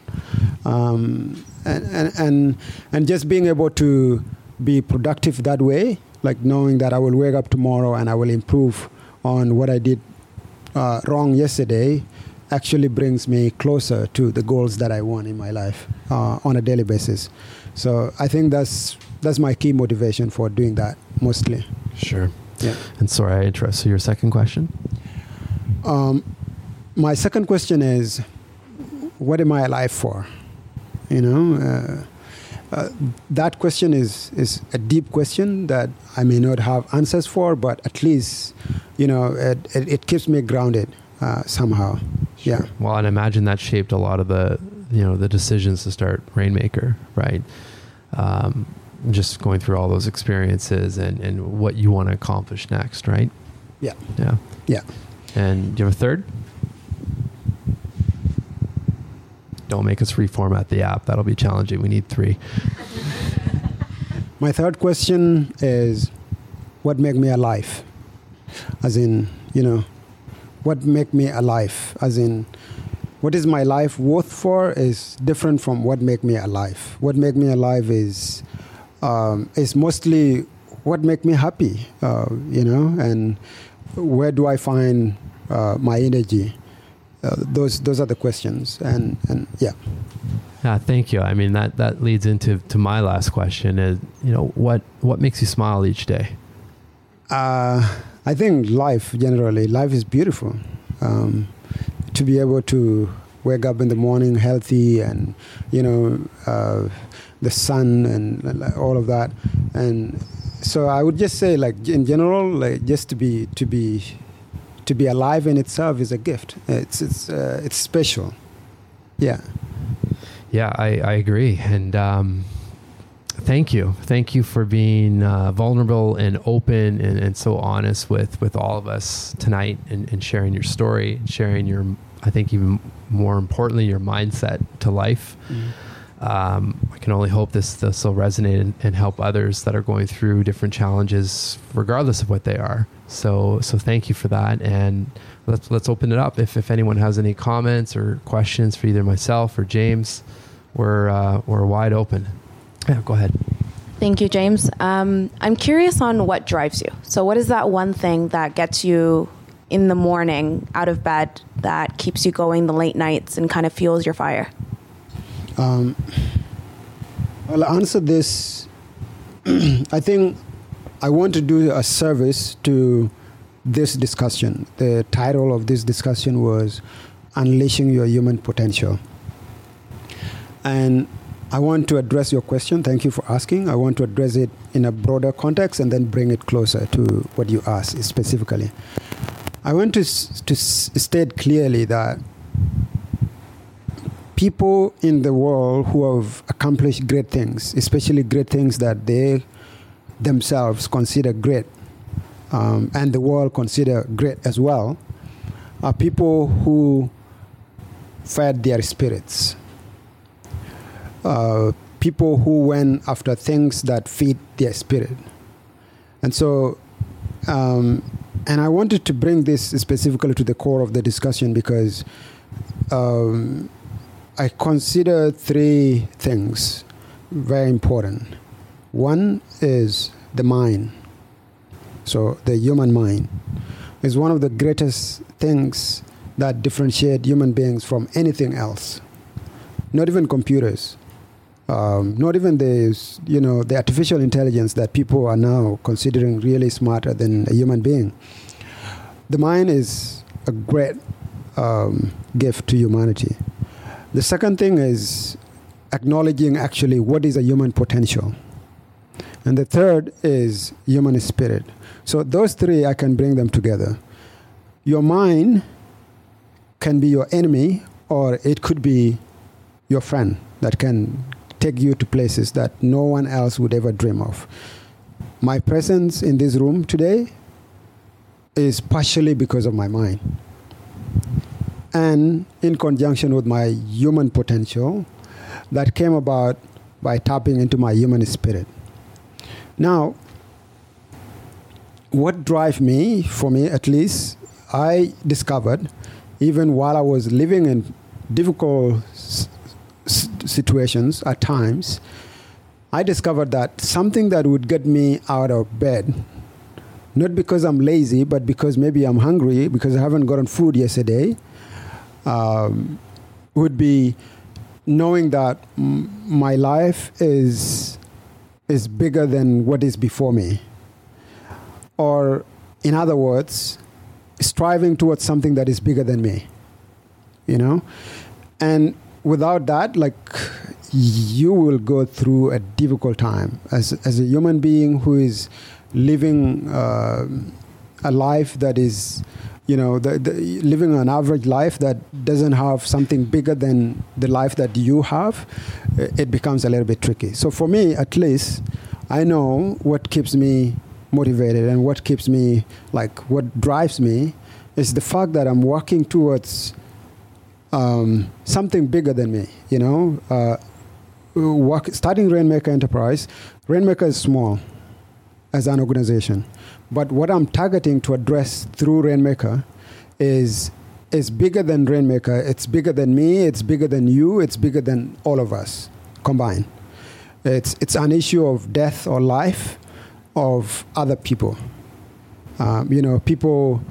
um, and, and and and just being able to be productive that way, like knowing that I will wake up tomorrow and I will improve on what I did uh, wrong yesterday, actually brings me closer to the goals that I want in my life uh, on a daily basis. So I think that's that's my key motivation for doing that mostly. Sure. Yeah. And sorry, I interrupt. So your second question? Um, my second question is, what am I alive for? You know. Uh, uh, that question is is a deep question that I may not have answers for, but at least you know it, it, it keeps me grounded uh, somehow. Sure. Yeah. Well, and imagine that shaped a lot of the you know the decisions to start Rainmaker, right? Um, just going through all those experiences and, and what you want to accomplish next, right? Yeah. Yeah. Yeah. And do you have a third? Don't make us reformat the app. That'll be challenging. We need three. My third question is what make me alive? As in, you know, what make me alive? As in, what is my life worth for is different from what make me alive. What make me alive is um, is mostly what make me happy, uh, you know, and where do I find uh, my energy? Uh, those those are the questions, and and yeah. Yeah, thank you. I mean that that leads into to my last question is you know what what makes you smile each day? Uh, I think life generally life is beautiful. Um, to be able to wake up in the morning healthy and you know uh, the sun and all of that and so I would just say like in general like just to be to be to be alive in itself is a gift. It's it's uh, it's special. Yeah. Yeah, I, I agree. And um, thank you. Thank you for being uh, vulnerable and open and, and so honest with, with all of us tonight and, and sharing your story, sharing your, I think, even more importantly, your mindset to life. Mm-hmm. Um, I can only hope this this will resonate and, and, help others that are going through different challenges, regardless of what they are. So so thank you for that, and let's let's open it up. If if anyone has any comments or questions for either myself or James, we're uh, we're wide open. Yeah, go ahead. Thank you, James. Um, I'm curious on what drives you. So, what is that one thing that gets you in the morning out of bed that keeps you going the late nights and kind of fuels your fire? Um, I'll answer this. I think I want to do a service to this discussion. The title of this discussion was Unleashing Your Human Potential. And I want to address your question. Thank you for asking. I want to address it in a broader context and then bring it closer to what you asked specifically. I want to, to state clearly that people in the world who have accomplished great things, especially great things that they themselves consider great, um, and the world consider great as well, are people who fed their spirits. Uh, people who went after things that feed their spirit. And so, um, and I wanted to bring this specifically to the core of the discussion because um, I consider three things very important. One is the mind. So, the human mind is one of the greatest things that differentiate human beings from anything else. Not even computers. Um, not even the you know the artificial intelligence that people are now considering really smarter than a human being. The mind is a great um, gift to humanity. The second thing is acknowledging actually what is a human potential. And the third is human spirit. So those three, I can bring them together. Your mind can be your enemy, or it could be your friend that can take you to places that no one else would ever dream of. My presence in this room today is partially because of my mind and in conjunction with my human potential that came about by tapping into my human spirit. Now, what drives me, for me at least, I discovered even while I was living in difficult situations at times, I discovered that something that would get me out of bed, not because I'm lazy, but because maybe I'm hungry because I haven't gotten food yesterday, um, would be knowing that m- my life is is bigger than what is before me. Or in other words striving towards something that is bigger than me you know? And without that like you will go through a difficult time. As as a human being who is living uh, a life that is you know, the, the, living an average life that doesn't have something bigger than the life that you have, it becomes a little bit tricky. So for me, at least, I know what keeps me motivated and what keeps me, like, what drives me is the fact that I'm working towards um, something bigger than me, you know. Uh, work, starting Rainmaker Enterprise, Rainmaker is small as an organization but what I'm targeting to address through Rainmaker is is bigger than Rainmaker. It's bigger than me. It's bigger than you. It's bigger than all of us combined. It's it's an issue of death or life of other people. Um, you know, people,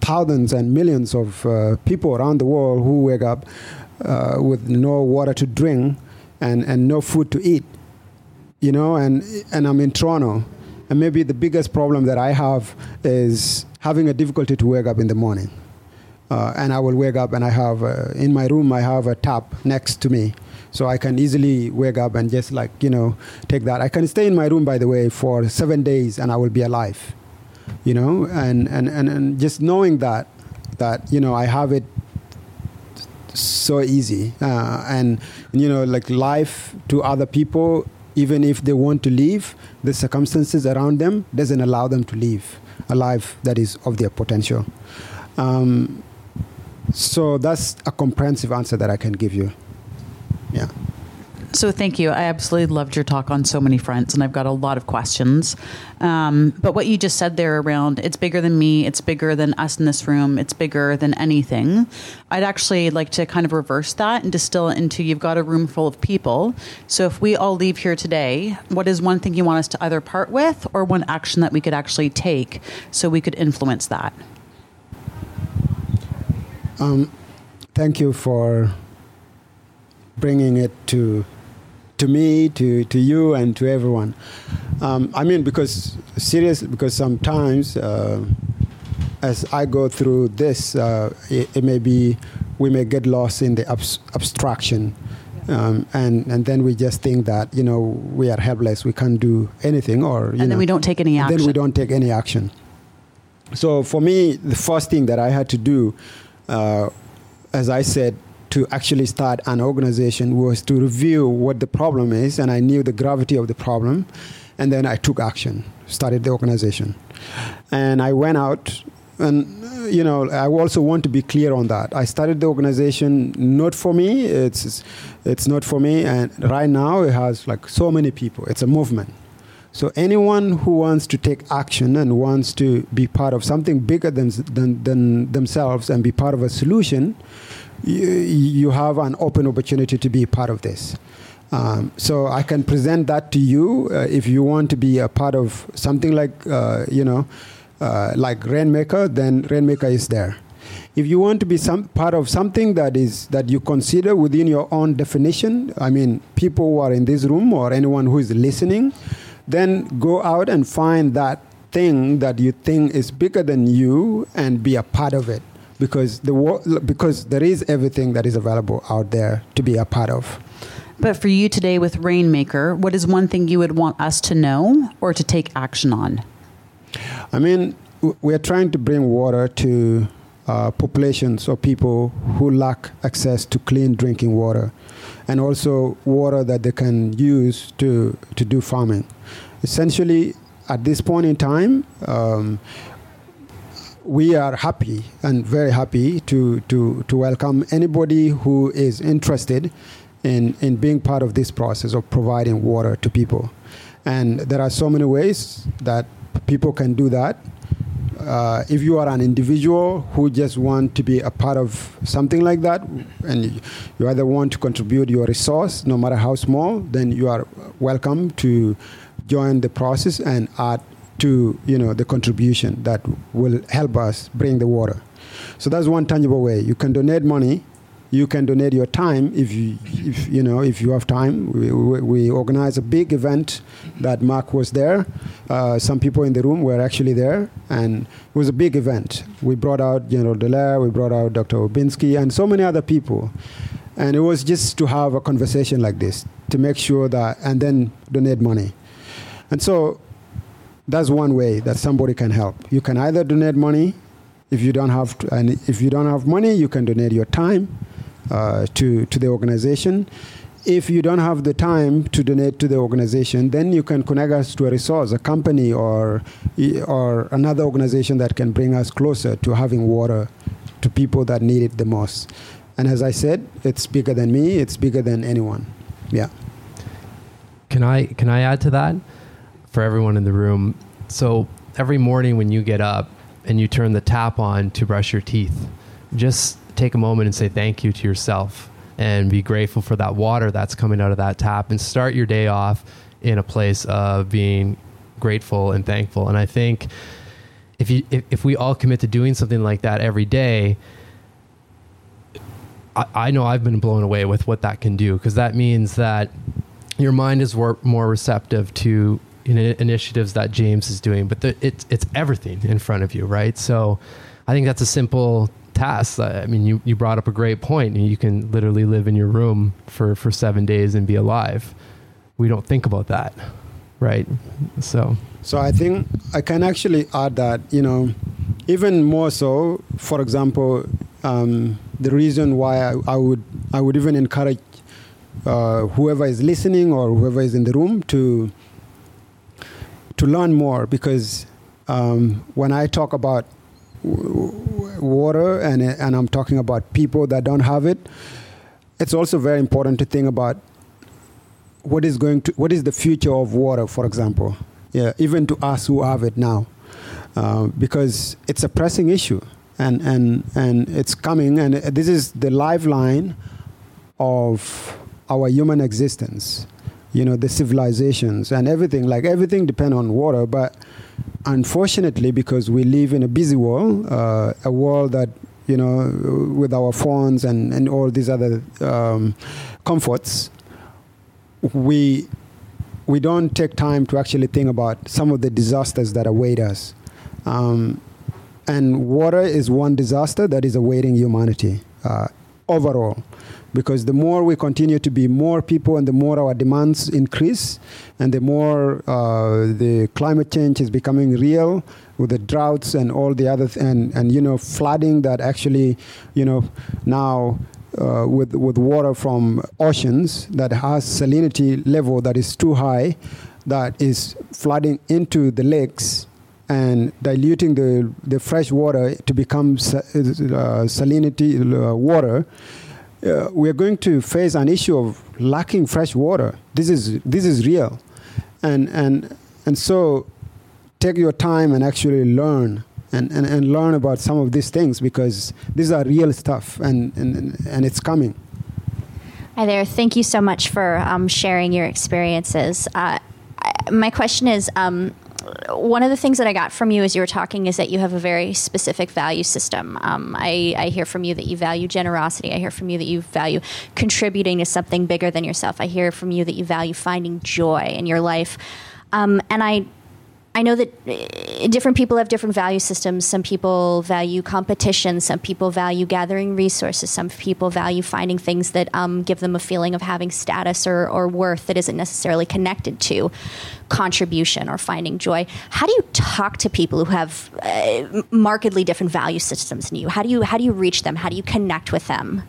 thousands and millions of uh, people around the world who wake up uh, with no water to drink and, and no food to eat, you know, and, and I'm in Toronto. And maybe the biggest problem that I have is having a difficulty to wake up in the morning. Uh, and I will wake up and I have, uh, in my room, I have a tap next to me. So I can easily wake up and just like, you know, take that. I can stay in my room, by the way, for seven days and I will be alive, you know, and, and, and, and just knowing that, that, you know, I have it so easy. Uh, and, you know, like life to other people, even if they want to leave, the circumstances around them doesn't allow them to live a life that is of their potential. Um, so that's a comprehensive answer that I can give you. Yeah. So thank you. I absolutely loved your talk on so many fronts, and I've got a lot of questions. Um, but what you just said there around it's bigger than me, it's bigger than us in this room, it's bigger than anything. I'd actually like to kind of reverse that and distill it into you've got a room full of people. So if we all leave here today, what is one thing you want us to either part with or one action that we could actually take so we could influence that? Um, thank you for bringing it to to me, to, to you, and to everyone. Um, I mean, because seriously, because sometimes uh, as I go through this, uh, it, it, may be we may get lost in the abs- abstraction. Um, and and then we just think that you know we are helpless, we can't do anything, or and know, then we don't take any action. Then we don't take any action. So for me, the first thing that I had to do, uh, as I said, to actually start an organization was to review what the problem is, and I knew the gravity of the problem, and then I took action, started the organization, and I went out. And you know, I also want to be clear on that. I started the organization not for me. It's it's not for me. And right now, it has like so many people. It's a movement. So anyone who wants to take action and wants to be part of something bigger than, than, than themselves and be part of a solution, you, you have an open opportunity to be part of this. Um, so I can present that to you uh, if you want to be a part of something like, uh, you know, uh, like Rainmaker, then Rainmaker is there. If you want to be some part of something that is that you consider within your own definition, I mean, people who are in this room or anyone who is listening, then go out and find that thing that you think is bigger than you and be a part of it because the because there is everything that is available out there to be a part of. But for you today with Rainmaker, what is one thing you would want us to know or to take action on? I mean, we are trying to bring water to uh, populations of people who lack access to clean drinking water and also water that they can use to, to do farming. Essentially, at this point in time, um, we are happy and very happy to, to, to welcome anybody who is interested in, in being part of this process of providing water to people. And there are so many ways that people can do that. Uh, if you are an individual who just want to be a part of something like that, and you either want to contribute your resource, no matter how small, then you are welcome to join the process and add to you know the contribution that will help us bring the water. So that's one tangible way. You can donate money. You can donate your time if you, if, you know, if you have time. We, we, we organized a big event that Marc was there. Uh, some people in the room were actually there, and it was a big event. We brought out General Dallaire, we brought out Dr. Orbinski, and so many other people. And it was just to have a conversation like this, to make sure that, and then donate money. And so that's one way that somebody can help. You can either donate money if you don't have, to, and if you don't have money, you can donate your time uh, to to the organization. If you don't have the time to donate to the organization, then you can connect us to a resource, a company, or or another organization that can bring us closer to having water to people that need it the most. And as I said, it's bigger than me. It's bigger than anyone. Yeah. Can I can I add to that? For everyone in the room. So every morning when you get up and you turn the tap on to brush your teeth, just take a moment and say thank you to yourself and be grateful for that water that's coming out of that tap and start your day off in a place of being grateful and thankful. And I think if you if, if we all commit to doing something like that every day, I, I know I've been blown away with what that can do because that means that your mind is more receptive to in- initiatives that James is doing, but the, it's it's everything in front of you, right? So, I think that's a simple task. I mean, you, you brought up a great point. You can literally live in your room for, for seven days and be alive. We don't think about that, right? So, so I think I can actually add that you know, even more so. For example, um, the reason why I, I, would I would even encourage uh, whoever is listening or whoever is in the room to to learn more because um, when I talk about water and, and I'm talking about people that don't have it, it's also very important to think about what is going to what is the future of water, for example. Yeah, even to us who have it now, uh, because it's a pressing issue, and and and it's coming, and this is the lifeline of our human existence. You know, the civilizations and everything. Like everything depend on water, but unfortunately, because we live in a busy world, uh, a world that you know, with our phones and, and all these other um, comforts, we we don't take time to actually think about some of the disasters that await us. Um, and water is one disaster that is awaiting humanity uh, overall. Because the more we continue to be more people and the more our demands increase and the more uh, the climate change is becoming real with the droughts and all the other th- and, and you know flooding that actually you know now uh, with with water from oceans that has salinity level that is too high that is flooding into the lakes and diluting the, the fresh water to become uh, salinity uh, water uh, we are going to face an issue of lacking fresh water. This is this is real, and and and so take your time and actually learn and, and, and learn about some of these things because these are real stuff and, and, and it's coming. Hi there. Thank you so much for um, sharing your experiences. Uh, my question is um, one of the things that I got from you as you were talking is that you have a very specific value system. Um, I, I, hear from you that you value generosity. I hear from you that you value contributing to something bigger than yourself. I hear from you that you value finding joy in your life. Um, and I I know that uh, different people have different value systems. Some people value competition. Some people value gathering resources. Some people value finding things that um, give them a feeling of having status or, or worth that isn't necessarily connected to contribution or finding joy. How do you talk to people who have uh, markedly different value systems than you? How do you how do you reach them? How do you connect with them?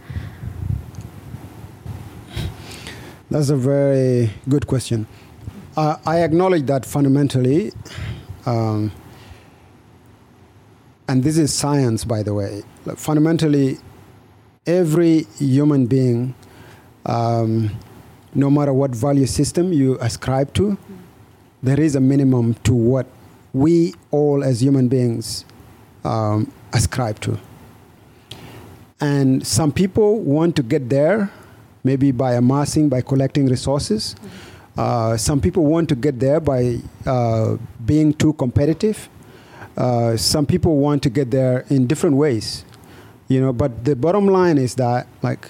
That's a very good question. Uh, I acknowledge that fundamentally, um, and this is science, by the way. Fundamentally, every human being, um, no matter what value system you ascribe to, there is a minimum to what we all as human beings um, ascribe to. And some people want to get there, maybe by amassing, by collecting resources. Mm-hmm uh, some people want to get there by uh, being too competitive. Uh, some people want to get there in different ways, you know. But the bottom line is that, like,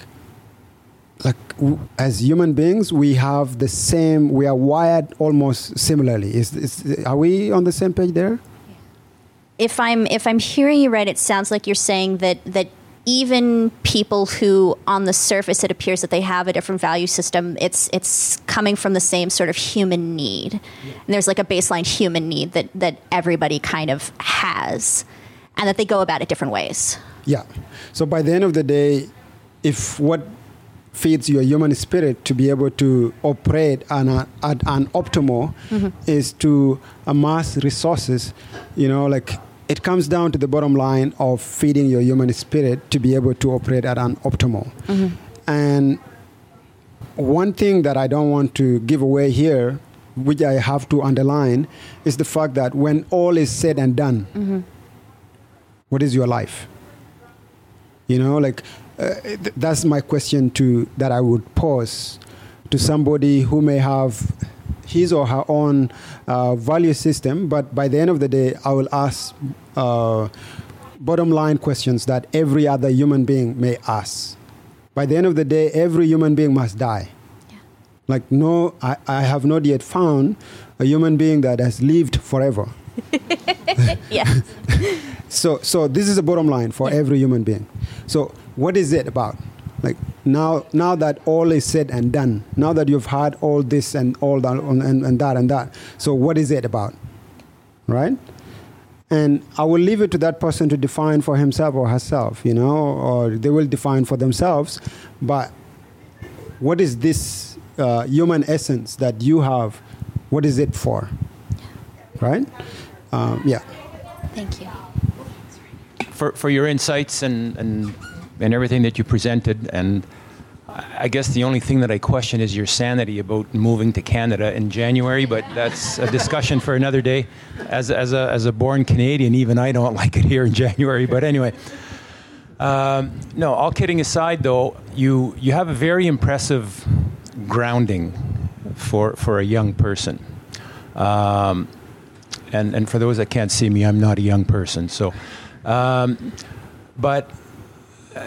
like w- as human beings, we have the same. We are wired almost similarly. Is, is are we on the same page there? If I'm if I'm hearing you right, it sounds like you're saying that that even people who on the surface it appears that they have a different value system it's it's coming from the same sort of human need yeah. and there's like a baseline human need that that everybody kind of has and that they go about it different ways yeah so by the end of the day if what feeds your human spirit to be able to operate an, uh, at an optimal mm-hmm. is to amass resources you know like it comes down to the bottom line of feeding your human spirit to be able to operate at an optimal. Mm-hmm. And one thing that I don't want to give away here, which I have to underline, is the fact that when all is said and done, mm-hmm. what is your life? You know, like uh, th- that's my question to that I would pose to somebody who may have his or her own uh, value system. But by the end of the day, I will ask uh, bottom line questions that every other human being may ask. By the end of the day, every human being must die. Yeah. Like, no, I, I have not yet found a human being that has lived forever. yes. So, so this is the bottom line for Yeah. every human being. So, what is it about? Like now, now that all is said and done, now that you've had all this and all that and, and that and that, so what is it about? Right? And I will leave it to that person to define for himself or herself, you know, or they will define for themselves. But what is this uh, human essence that you have? What is it for? Right? Um, yeah. Thank you. for, for your insights and, and, and everything that you presented. And I guess the only thing that I question is your sanity about moving to Canada in January, but that's a discussion for another day. As, as, a, as a born Canadian, even I don't like it here in January. But anyway, um, no, all kidding aside, though, you, you have a very impressive grounding for, for a young person. Um, and, and for those that can't see me, I'm not a young person. So, um, but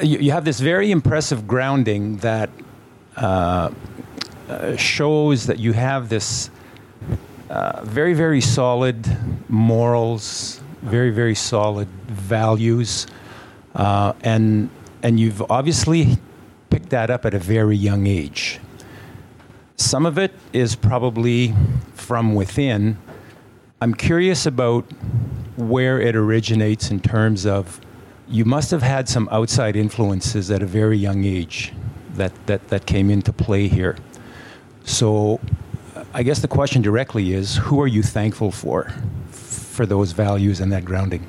you, you have this very impressive grounding that uh, uh, shows that you have this uh, very, very solid morals, very, very solid values, uh, and and you've obviously picked that up at a very young age. Some of it is probably from within. I'm curious about where it originates in terms of you must have had some outside influences at a very young age that, that, that came into play here. So I guess the question directly is who are you thankful for for those values and that grounding?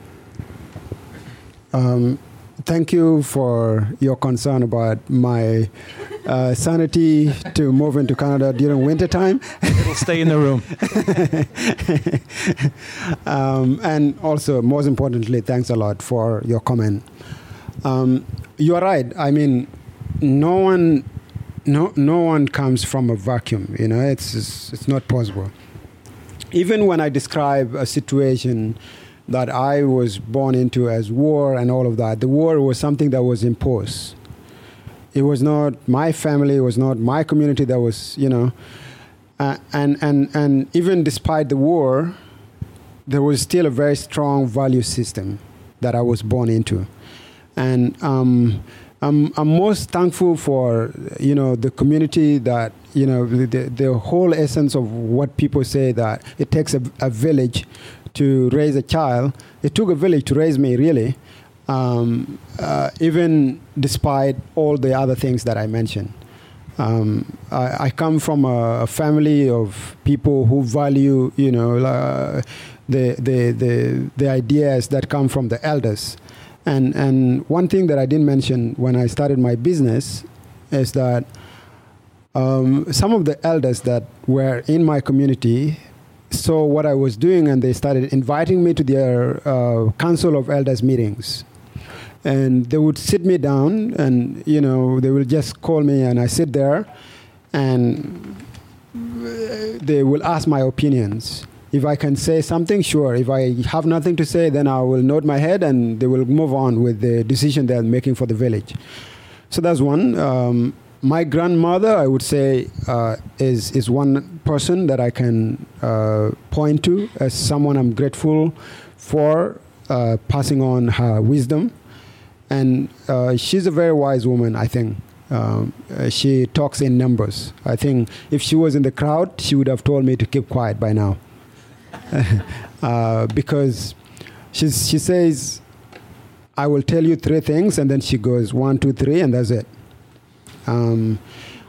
Um, thank you for your concern about my uh, sanity to move into Canada during winter time. It'll stay in the room. um, and also, most importantly, thanks a lot for your comment. Um, you are right. I mean, no one, no, no one comes from a vacuum. You know, it's it's, it's not possible. Even when I describe a situation that I was born into as war and all of that, the war was something that was imposed. It was not my family. It was not my community that was, you know, uh, and and and even despite the war, there was still a very strong value system that I was born into, and um, I'm I'm most thankful for you know the community that you know the the whole essence of what people say that it takes a, a village to raise a child. It took a village to raise me, really. Um, uh, even despite all the other things that I mentioned. Um, I, I, come from a, a, family of people who value, you know, uh, the, the, the, the ideas that come from the elders. And, and one thing that I didn't mention when I started my business is that um, some of the elders that were in my community saw what I was doing and they started inviting me to their uh, council of elders meetings. And they would sit me down and you know they will just call me and i sit there and they will ask my opinions. If i can say something sure. If i have nothing to say then i will nod my head and they will move on with the decision they're making for the village. So that's one um, my grandmother i would say uh, is, is one person that i can uh, point to as someone i'm grateful for uh, passing on her wisdom and uh, she's a very wise woman, I think. Um, she talks in numbers. I think if she was in the crowd, she would have told me to keep quiet by now. uh, because she's, she says, I will tell you three things, and then she goes one, two, three, and that's it. Um,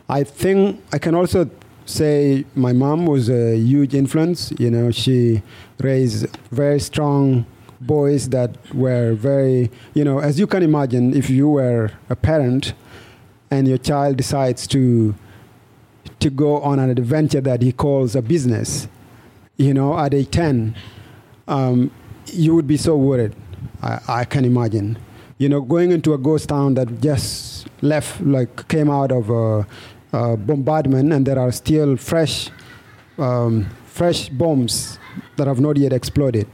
I think I can also say my mom was a huge influence. You know, she raised very strong boys that were very, you know, as you can imagine, if you were a parent and your child decides to to go on an adventure that he calls a business, you know, at age 10, um, you would be so worried. I, I can imagine. You know, going into a ghost town that just left, like came out of a, a bombardment, and there are still fresh, um, fresh bombs that have not yet exploded.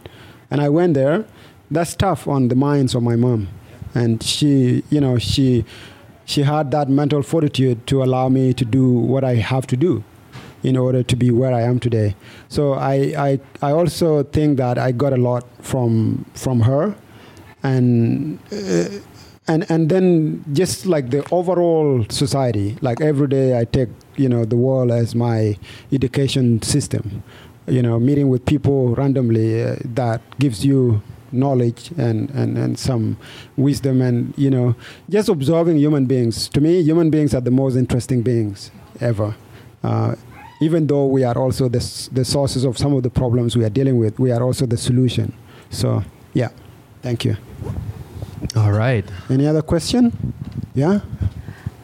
And I went there. That's tough on the minds of my mom. And she, you know, she, she had that mental fortitude to allow me to do what I have to do in order to be where I am today. So I, I, I also think that I got a lot from from her, and uh, and and then just like the overall society, like every day I take you know the world as my education system. You know, meeting with people randomly uh, that gives you knowledge and, and, and some wisdom and you know just observing human beings to me human beings are the most interesting beings ever uh, even though we are also the, the sources of some of the problems we are dealing with, we are also the solution. So, yeah, thank you. All right. Any other question? Yeah?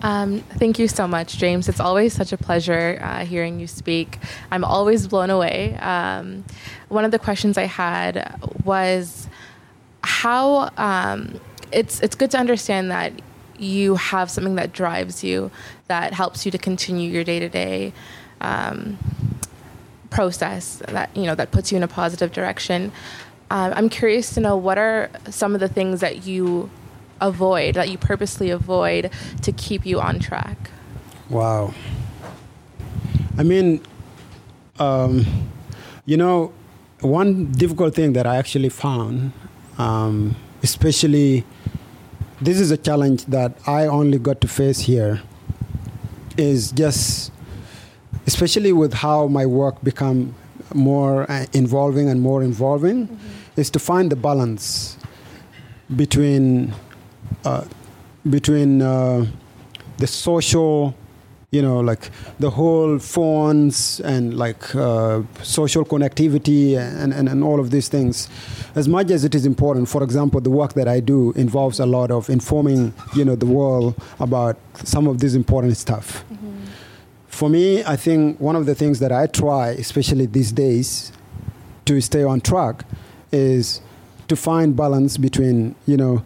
Um, thank you so much, James. It's always such a pleasure uh, hearing you speak. I'm always blown away. Um, one of the questions I had was how um, it's it's good to understand that you have something that drives you, that helps you to continue your day to day um, process that you know that puts you in a positive direction. Um, I'm curious to know what are some of the things that you avoid, that you purposely avoid to keep you on track. Wow. I mean, um, you know, one difficult thing that I actually found, um, especially, this is a challenge that I only got to face here, is just especially with how my work become more uh, involving and more involving, mm-hmm. Is to find the balance between uh, between uh, the social, you know, like the whole phones and like uh, social connectivity and, and, and all of these things. As much as it is important, for example, the work that I do involves a lot of informing, you know, the world about some of this important stuff. Mm-hmm for me, I think one of the things that I try, especially these days, to stay on track is to find balance between, you know,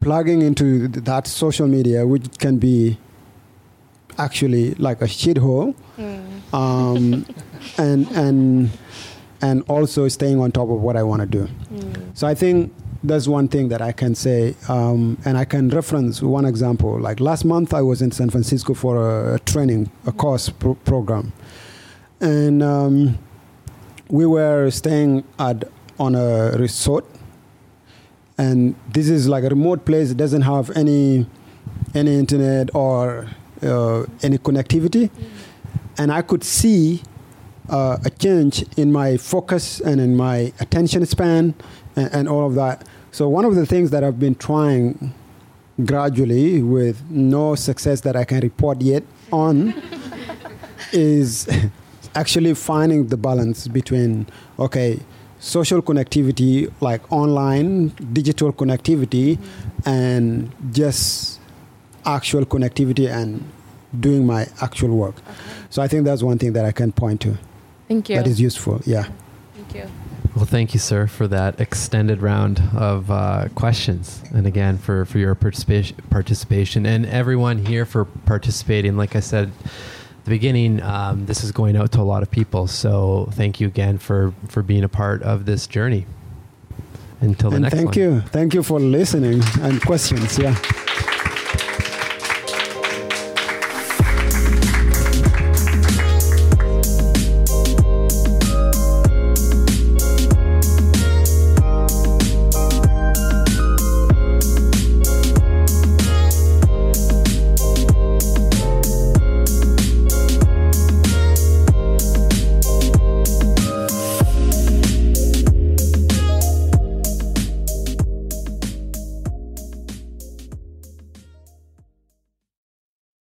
plugging into that social media, which can be actually like a shithole, mm. um, and and and also staying on top of what I want to do. Mm. So I think that's one thing that I can say, um, and I can reference one example. Like last month, I was in San Francisco for a, training, a course pro- program, and um, we were staying at on a resort, and this is like a remote place. It doesn't have any any internet or uh, any connectivity, and I could see uh, a change in my focus and in my attention span and, and, all of that. So one of the things that I've been trying gradually with no success that I can report yet on is actually finding the balance between okay social connectivity like online digital connectivity mm-hmm. and just actual connectivity and doing my actual work okay. so i think that's one thing that i can point to thank you that is useful yeah thank you well, thank you, sir, for that extended round of uh, questions, and again for for your participation, participation, and everyone here for participating. Like I said at the beginning, um, this is going out to a lot of people. So thank you again for for being a part of this journey. Until the and next thank one. you, thank you for listening and questions. Yeah.